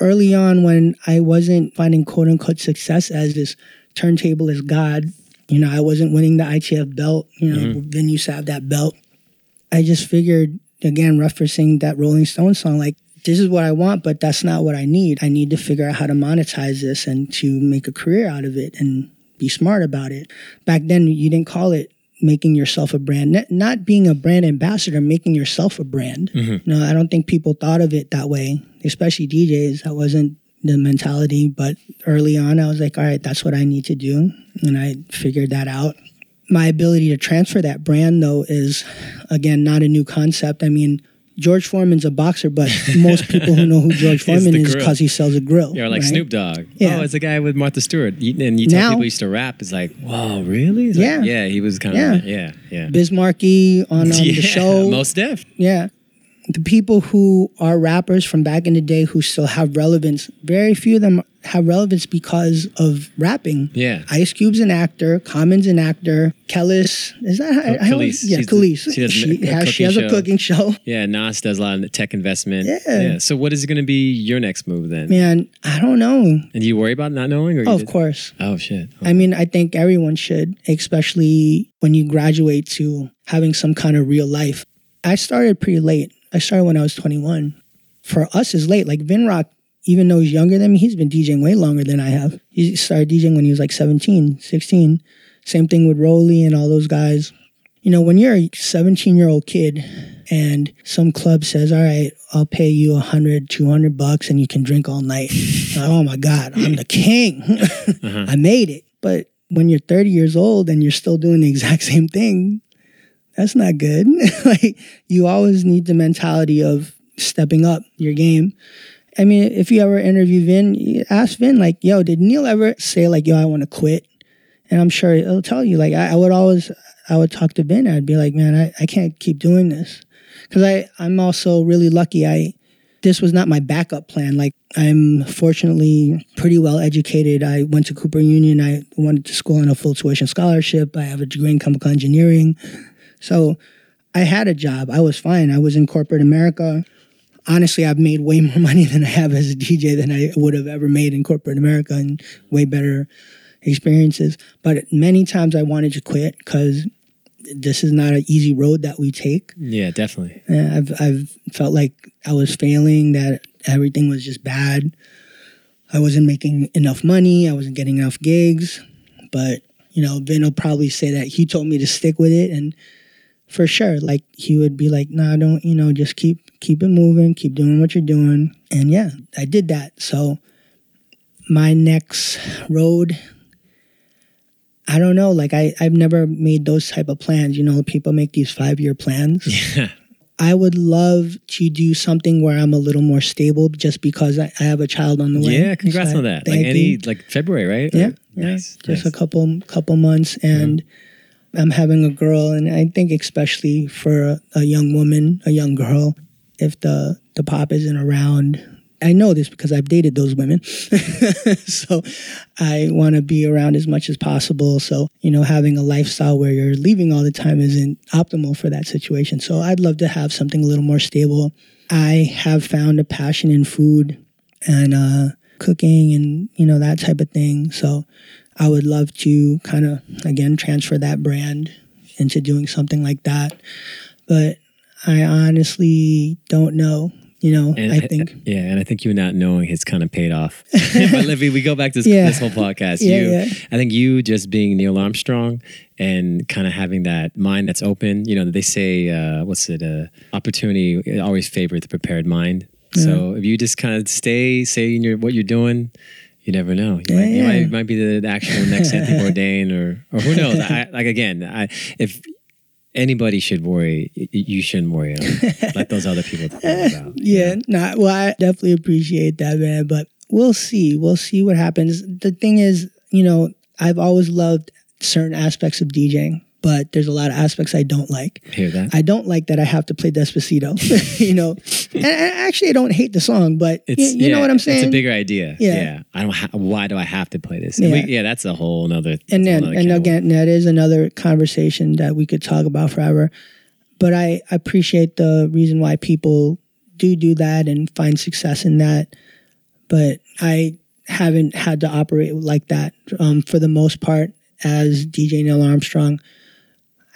early on when I wasn't finding quote unquote success as this turntablist God, you know, I wasn't winning the ITF belt, you know, mm-hmm. used to have that belt. I just figured, again, referencing that Rolling Stone song, like, this is what I want, but that's not what I need. I need to figure out how to monetize this and to make a career out of it and be smart about it. Back then, you didn't call it making yourself a brand, N- not being a brand ambassador, making yourself a brand. Mm-hmm. No, I don't think people thought of it that way, especially DJs. That wasn't the mentality. But early on, I was like, all right, that's what I need to do. And I figured that out. My ability to transfer that brand, though, is again not a new concept. I mean, George Foreman's a boxer, but most people who know who George Foreman is because he sells a grill. Or like right? Snoop Dogg. Yeah. Oh, it's a guy with Martha Stewart. And you tell Now- people he used to rap. It's like, whoa, really? It's like, Yeah. yeah, he was kind of, yeah, yeah. Biz Markie on um, yeah, the show. Mos Def. Yeah. The people who are rappers from back in the day who still have relevance, very few of them have relevance because of rapping. Yeah. Ice Cube's an actor, Common's an actor, Kelis, is that how, Oh, Kelis. Yeah, Kelis. she she, has, she has a cooking show. Yeah, Nas does a lot of tech investment. Yeah. So what is going to be your next move then? Man, I don't know. And do you worry about not knowing? Or Oh, of course. Oh, shit. I mean, I think everyone should, especially when you graduate to having some kind of real life. I started pretty late. I started when I was 21. For us, is late. Like Vinroc, even though he's younger than me, he's been DJing way longer than I have. He started DJing when he was like 17, 16. Same thing with Roli and all those guys. You know, when you're a 17 year old kid and some club says, all right, I'll pay you 100, 200 bucks and you can drink all night. oh my God, I'm the king. Mm-hmm. I made it. But when you're 30 years old and you're still doing the exact same thing, that's not good. like you always need the mentality of stepping up your game. I mean, if you ever interview Vin, ask Vin like, "Yo, did Neil ever say like, yo, I want to quit?" And I'm sure he'll tell you. Like, I, I would always, I would talk to Vin. I'd be like, "Man, I, I can't keep doing this," because I I'm also really lucky. I this was not my backup plan. Like I'm fortunately pretty well educated. I went to Cooper Union. I went to school on a full tuition scholarship. I have a degree in chemical engineering. So I had a job. I was fine. I was in corporate America. Honestly, I've made way more money than I have as a DJ than I would have ever made in corporate America and way better experiences. But many times I wanted to quit because this is not an easy road that we take. yeah, definitely. Yeah, I've I've felt like I was failing, that everything was just bad. I wasn't making enough money. I wasn't getting enough gigs. But you know, Vin will probably say that he told me to stick with it, and for sure, like he would be like, "Nah, don't you know, just keep keep it moving, keep doing what you're doing." And yeah, I did that. So my next road I don't know. Like I, I've never made those type of plans. You know, people make these five year plans. Yeah. I would love to do something where I'm a little more stable just because I, I have a child on the way. Yeah, congrats So on that. Like any like February, right? Yeah, Or- yeah. Nice. Just nice. a couple couple months and I'm having a girl and I think especially for a, young woman, a young girl, if the the pop isn't around I know this because I've dated those women. so I want to be around as much as possible. So, you know, having a lifestyle where you're leaving all the time isn't optimal for that situation. So I'd love to have something a little more stable. I have found a passion in food and uh, cooking and, you know, that type of thing. So I would love to kind of, again, transfer that brand into doing something like that. But I honestly don't know. You know, And I think. yeah, and I think you not knowing has kind of paid off. but Livy, we go back to this, Yeah. this whole podcast. Yeah, you, yeah. I think you just being Neil Armstrong and kind of having that mind that's open. You know, they say, uh, what's it? Uh, opportunity it always favors the prepared mind. So if you just kind of stay, say in your what you're doing, you never know. You, might, you Yeah. might, might be the actual next Anthony Bourdain, or or who knows. I, like again, I, if anybody should worry, you shouldn't worry. Let those other people talk about. Yeah, nah, well, I definitely appreciate that, man. But we'll see. We'll see what happens. The thing is, you know, I've always loved certain aspects of DJing, but there's a lot of aspects I don't like. Hear that? I don't like that I have to play Despacito, you know. And, actually, I don't hate the song, but you, you know what I'm saying. It's a bigger idea. Yeah. Yeah. I don't. Ha- why do I have to play this? Yeah. Yeah. yeah that's a whole nother. and then and again that is another conversation that we could talk about forever but i appreciate the reason why people do do that and find success in that but I haven't had to operate like that um, for the most part as DJ Neil Armstrong.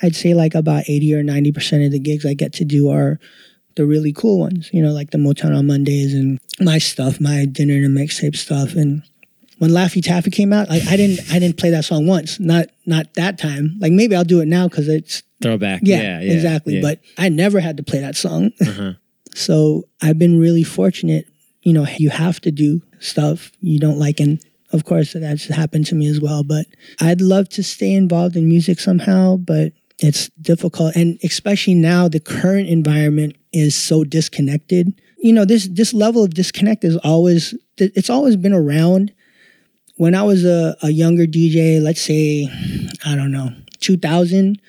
I'd say like about 80 or 90% of the gigs I get to do are the really cool ones, you know, like the Motown on Mondays and my stuff, my dinner and a mixtape stuff. And when Laffy Taffy came out, like I didn't I didn't play that song once. Not not that time. Like maybe I'll do it now because it's Throwback. yeah, Yeah, yeah exactly. yeah. But I never had to play that song. Uh-huh. So I've been really fortunate. You know, you have to do stuff you don't like, and of course that's happened to me as well. But I'd love to stay involved in music somehow, but it's difficult, and especially now the current environment is so disconnected. You know, this this level of disconnect is always it's always been around. When I was a, a younger DJ, let's say, I don't know, 2000,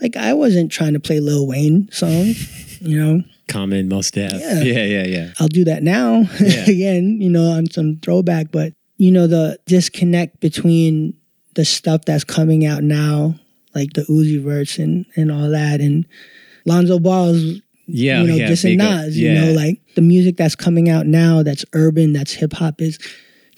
like I wasn't trying to play Lil Wayne songs, you know. Common, Mos Def. Yeah. Yeah, yeah, yeah. I'll do that now Yeah. again, you know, on some throwback. But you know, the disconnect between the stuff that's coming out now, like the Uzi Vert and and all that, and Lonzo Ball's, Yeah, you know, yeah. dissing big Nas. yeah. You know, like the music that's coming out now, that's urban, that's hip hop, is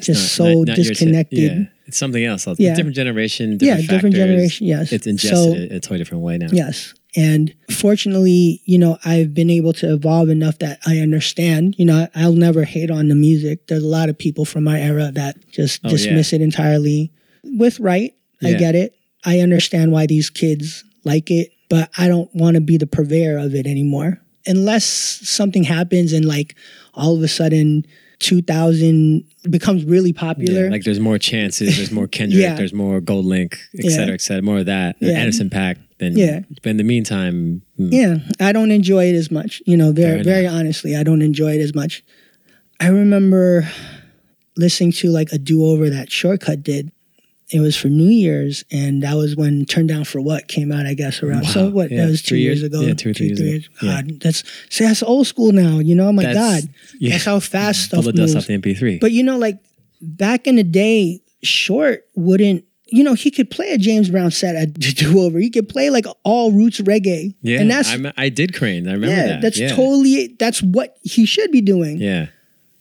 just Not- so not- not disconnected. yeah. It's something else. It's Yeah. different generation. Yeah, Different different generation, yes. It's ingested So- in a totally different way now. Yes. And fortunately, you know, I've been able to evolve enough that I understand. You know, I'll never hate on the music. There's a lot of people from my era that just Oh, dismiss it entirely with right. I get it. I understand why these kids like it, but I don't want to be the purveyor of it anymore. Unless something happens and like all of a sudden 2000 becomes really popular. Yeah, like there's more chances, there's more Kendrick, Yeah. there's more GoldLink, et Yeah. cetera, et cetera. More of that. Yeah. Anderson .Paak. Then, Yeah. But in the meantime, mm, Yeah, I don't enjoy it as much. You know, very very honestly, I don't enjoy it as much. I remember listening to like a do over that Shortkut did. It was for New Year's, and that was when "Turn Down for What" came out. I guess around so what Yeah, that was two years, years- ago. yeah, two or three years ago. Yeah. That's see, that's old school now. You know, oh my That's- God, yeah. that's how fast stuff pull the dust moves. off the MP3. But you know, like back in the day, Short wouldn't. You know, he could play a James Brown set at do over. He could play like all roots reggae. yeah, and that's I'm, I did Crane. I remember yeah, that. that's totally that's what he should be doing. Yeah.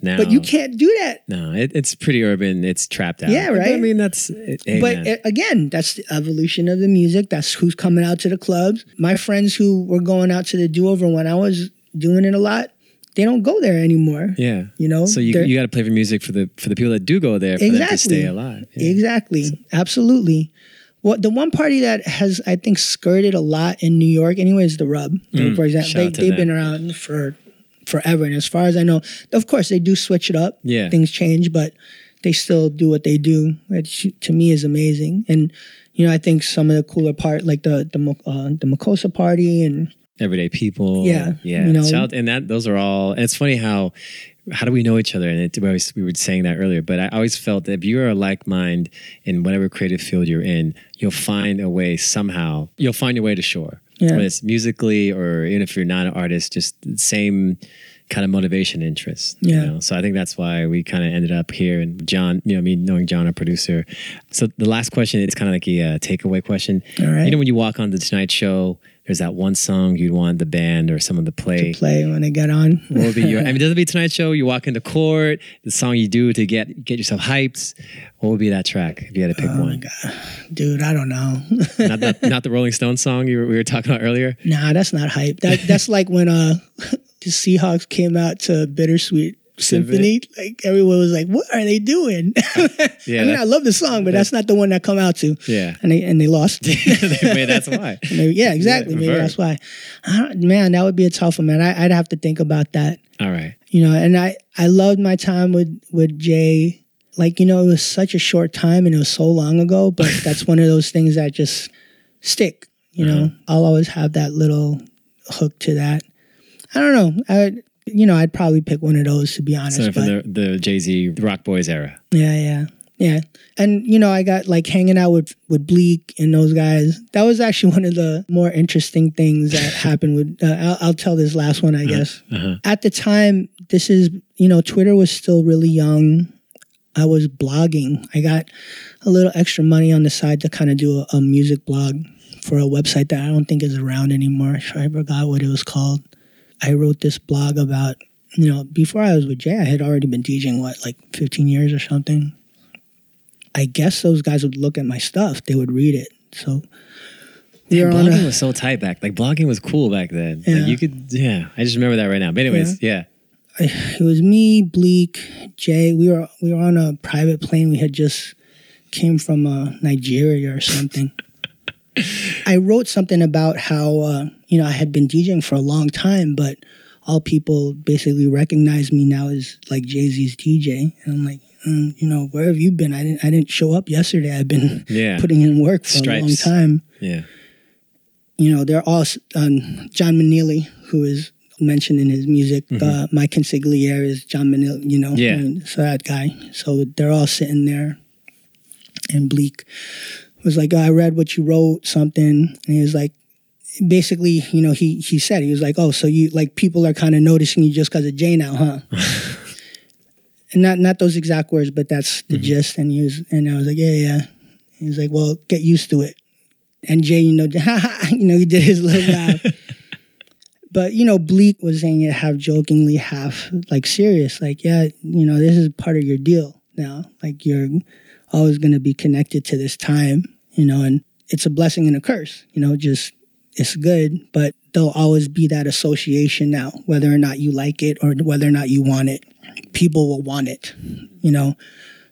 Now, But you can't do that. No, it, it's pretty urban. It's trapped out. Yeah, But, right? I mean, that's. Hey, but man. uh, again, that's the evolution of the music. That's who's coming out to the clubs. My friends who were going out to the do over when I was doing it a lot, they don't go there anymore. yeah. You know, So you, you got to play for music for the for the people that do go there for them to Exactly. stay alive. Yeah. Exactly. Absolutely. Well, the one party that has, I think, skirted a lot in New York, anyway, is the Rub. For example, Mm. Shout they, they've them. been around for forever, and as far as I know, of course, they do switch it up. Yeah. things change, but they still do what they do, which to me is amazing. And you know, I think some of the cooler part, like the the uh, the Makossa party, and everyday people. Yeah, yeah. you know. Shout- and that those are all. And it's funny how how do we know each other? And it, we, always, we were saying that earlier, but I always felt that if you are a like mind in whatever creative field you're in, you'll find a way somehow. You'll find your way to shore. Yeah. Whether it's musically or even if you're not an artist, just the same kind of motivation interest. Yeah. You know? So I think that's why we kind of ended up here. And John, you know, me knowing John, our producer. So the last question, it's kind of like a uh, takeaway question. All right. You know, when you walk on the Tonight Show, there's that one song you'd want the band or someone to play. play when they get on. What would be your? I mean, doesn't it be Tonight Show? You walk into court, the song you do to get get yourself hyped. What would be that track if you had to pick Oh one? god, dude, I don't know. Not the, not the Rolling Stones song you were, we were talking about earlier. Nah, that's not hype. That that's like when uh the Seahawks came out to Bittersweet Symphony. Like everyone was like, "What are they doing?" Yeah, I mean, I love the song, but that's not the one that come out to. Yeah, And they and they lost. Maybe that's why. Maybe, yeah, exactly. Yeah, Maybe that's why. I don't, man, that would be a tough one, man. I, I'd have to think about that. All right. You know, and I I loved my time with with Jay. Like you know, it was such a short time and it was so long ago, but that's one of those things that just stick. You know, Uh-huh. I'll always have that little hook to that. I don't know. I you know, I'd probably pick one of those to be honest. So but from the the Jay Z Roc Boys era. yeah, yeah, yeah. And you know, I got like hanging out with with Bleek and those guys. That was actually one of the more interesting things that happened. With uh, I'll, I'll tell this last one, I guess. Uh-huh. At the time, this is you know, Twitter was still really young. I was blogging. I got a little extra money on the side to kind of do a, a music blog for a website that I don't think is around anymore. I forgot what it was called. I wrote this blog about you know, before I was with Jay, I had already been DJing what, like 15 years or something. I guess those guys would look at my stuff, they would read it. So Man, blogging a, was so tight back. Like blogging was cool back then. Yeah. Like you could, yeah. I just remember that right now. But anyways, yeah. it was me, Bleek, Jay. We were we were on a private plane. We had just came from uh, Nigeria or something. I wrote something about how uh, you know I had been DJing for a long time, but all people basically recognize me now as like Jay Z's DJ, and I'm like, um, you know, where have you been? I didn't I didn't show up yesterday. I've been Yeah. putting in work for a long time Yeah. you know, they're all um, John Meneilly, who is mentioned in his music. Uh, my consigliere is John Meneilly, you know, Mm-hmm. Yeah. and so that guy. So they're all sitting there, and Bleek was like, oh, "I read what you wrote, something," and he was like. Basically, you know, he he said he was like, "Oh, so you like people are kind of noticing you just because of Jay now, huh?" and not not those exact words, but that's the mm-hmm. gist. And he was, and I was like, "Yeah, yeah." He was like, "Well, get used to it." And Jay, you know, you know, he did his little laugh. but you know, Bleek was saying it half jokingly, half like serious. Like, yeah, you know, this is part of your deal now. Like, you're always going to be connected to this time, you know, and it's a blessing and a curse. You know, just it's good, but there'll always be that association now, whether or not you like it or whether or not you want it. People will want it, you know.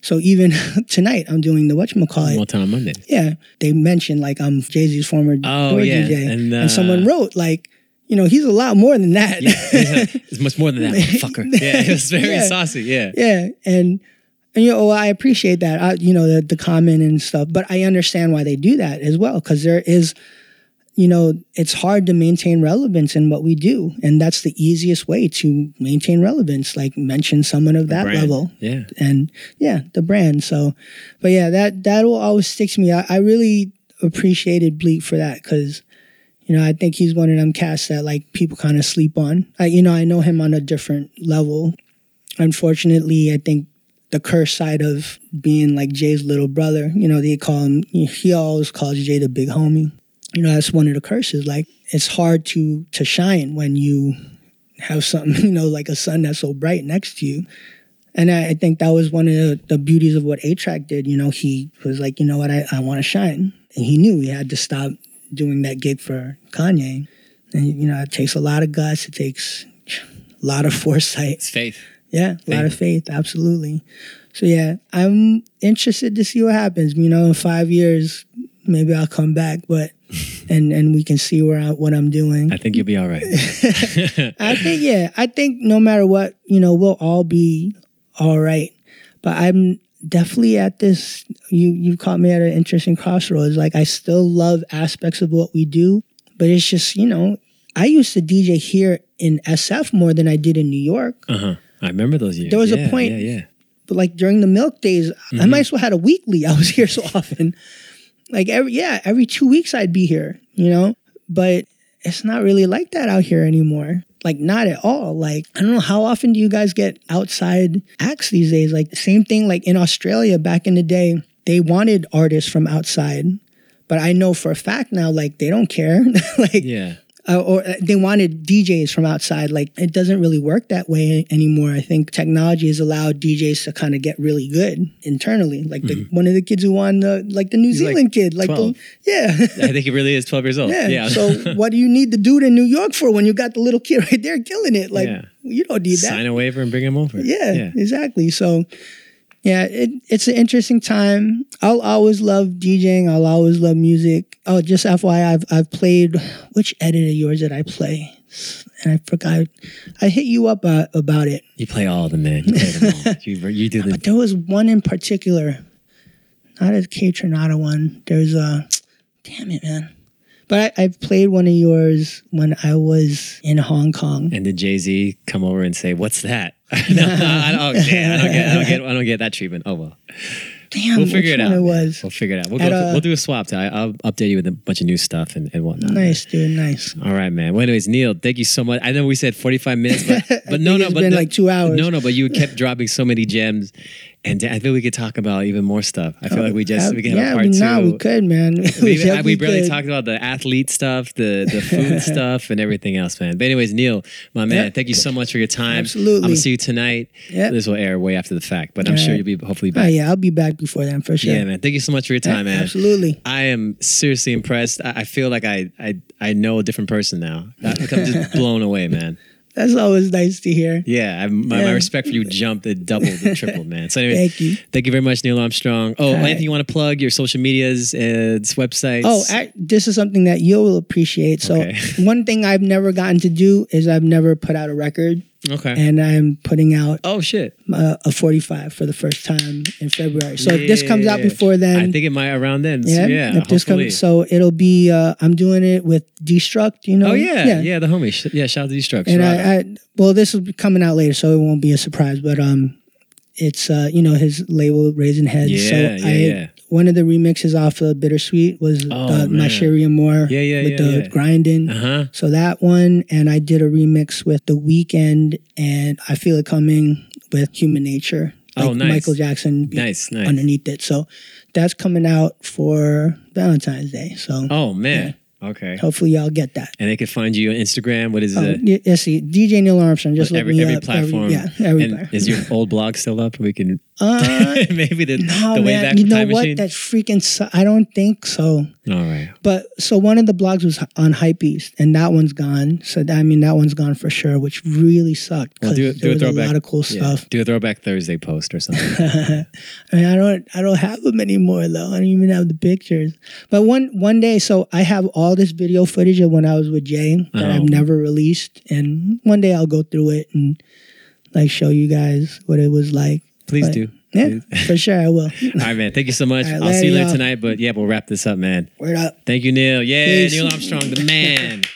So even tonight, I'm doing the whatchamacallit. One time on Monday. Yeah, they mentioned like I'm Jay Z's former Oh, door yeah, DJ, and, and, someone uh, wrote like, you know, he's a lot more than that. Yeah. it's much more than that, motherfucker. Yeah. It was very Yeah. saucy. Yeah. yeah, and and you know, I appreciate that. I, you know, the the comment and stuff, but I understand why they do that as well because there is, you know, it's hard to maintain relevance in what we do, and that's the easiest way to maintain relevance. Like mention someone of that Brand. level, Yeah. and yeah, the brand. So, but yeah, that that will always stick to me. I, I really appreciated Bleek for that because, you know, I think he's one of them cats that like people kind of sleep on. I, you know, I know him on a different level. Unfortunately, I think the curse side of being like Jay's little brother, you know, they call him. He always calls Jay the big homie. You know, that's one of the curses. Like it's hard to to shine when you have something, you know, like a sun that's so bright next to you. And I, I think that was one of the, the beauties of what A-Trak did. You know, he was like, you know what, I, I want to shine. And he knew he had to stop doing that gig for Kanye. And, you know, it takes a lot of guts. It takes a lot of foresight. It's faith. Yeah, a lot of faith. Absolutely. So, yeah, I'm interested to see what happens. You know, in five years, maybe I'll come back, but, and, and we can see where I, what I'm doing. I think you'll be all right. I think yeah, I think no matter what, you know, we'll all be all right. But I'm definitely at this you you caught me at an interesting crossroads. Like I still love aspects of what we do, but it's just, you know, I used to DJ here in SF more than I did in New York. Uh huh. I remember those years. There was a point- Yeah, yeah. But like during the milk days, Mm-hmm. I might as well had a weekly. I was here so often. Like every yeah, every two weeks I'd be here, you know? But it's not really like that out here anymore. Like not at all. Like I don't know how often do you guys get outside acts these days? Like the same thing like in Australia back in the day, they wanted artists from outside. But I know for a fact now, like they don't care. like Yeah. Uh, or uh, they wanted DJs from outside. Like it doesn't really work that way anymore. I think technology has allowed DJs to kind of get really good internally. Like the, one of the kids who won the like the New Mm-hmm. like Zealand kid, like the yeah. I think he really is 12 years old. Yeah. Yeah. so what do you need the dude in New York for when you got the little kid right there killing it? Like Yeah. you don't need that. Sign a waiver and bring him over. Yeah, Yeah. exactly. So, yeah, it, it's an interesting time. I'll always love DJing. I'll always love music. Oh, just FYI, I've I've played. Which edit of yours did I play? And I forgot. I hit you up uh, about it. You play all of them, man. You play them all. you, you do the. But there was one in particular, not a Kaytranada one. There's a, damn it, man. But I, I've played one of yours when I was in Hong Kong. And did Jay Z come over and say, "What's that?" no, I don't, oh, damn, I don't get, I don't get, I don't get that treatment. Oh well, Damn, we'll figure it out. It was We'll figure it out. We'll, go uh, we'll do a swap. I, I'll update you with a bunch of new stuff and, and whatnot. nice, dude. Nice. All right, man. Well, anyways, Neil, thank you so much. I know we said 45 minutes, but, but no, no, it's but been no, like two hours. No, no, but you kept dropping so many gems. And I feel we could talk about even more stuff. I feel like we just we can have yeah, a part two. nah, we could, man. We, We we barely could. talked about the athlete stuff, the the food stuff, and everything else, man. But anyways, Neil, my man, Yeah. thank you so much for your time. Absolutely. I'm gonna see you tonight. Yeah. This will air way after the fact, but I'm All sure right. you'll be hopefully Oh, back. yeah, I'll be back before then for sure. Yeah, man. Thank you so much for your time, Yeah, man. Absolutely. I am seriously impressed. I, I feel like I, I I know a different person now. I'm just blown away, man. That's always nice to hear. Yeah, I, my, my respect for you jumped, it doubled, it tripled, man. So, anyway, Thank you. Thank you very much, Neil Armstrong. Oh, All right. anything you want to plug? Your social medias, uh, websites? Oh, I, this is something that you will appreciate. So, Okay. one thing I've never gotten to do is I've never put out a record, okay. and I'm putting out oh shit! uh, a 45 for the first time in February. So, if this comes out before then, I think it might around then. Yeah, yeah. if this comes, so it'll be. Uh, I'm doing it with Destruct. You know. oh yeah, yeah, yeah the homie. Yeah, shout out to Destruct. And Right. I, I, well, this will be coming out later, so it won't be a surprise. But um, it's uh, you know, his label Raising Heads. Yeah, so yeah, I, yeah. One of the remixes off of Bittersweet was Oh, the man. Masheria Moore Yeah, yeah, with yeah, the yeah. grinding. uh huh. So that one, and I did a remix with The Weeknd and I Feel It Coming with Human Nature. Oh, Like nice. Michael Jackson Nice, nice. underneath it. So that's coming out for Valentine's Day. So Oh man. Okay. hopefully y'all get that. And they can find you on Instagram. What is Oh, it? y- yeah, see, DJ Neil Armstrong. Just look every me every up. platform. yeah, every and platform. is your old blog still up? We can Uh, maybe the no, the way man. back You know what? machine. That freaking. Su- I don't think so. All right. But so one of the blogs was on Hypebeast, and that one's gone. So I mean, that one's gone for sure, which really sucked Well, because do, there a was a lot of cool yeah, stuff. Do a throwback Thursday post or something. I mean, I don't, I don't have them anymore though. I don't even have the pictures. But one, one day, so I have all this video footage of when I was with Jay that Oh. I've never released, and one day I'll go through it and like show you guys what it was like. Please But, do. Yeah, for sure I will. All right, man. Thank you so much. Right, I'll see you later, later y'all. tonight. But yeah, we'll wrap this up, man. Word up. Thank you, Neil. Yeah, Peace. Neil Armstrong, the man.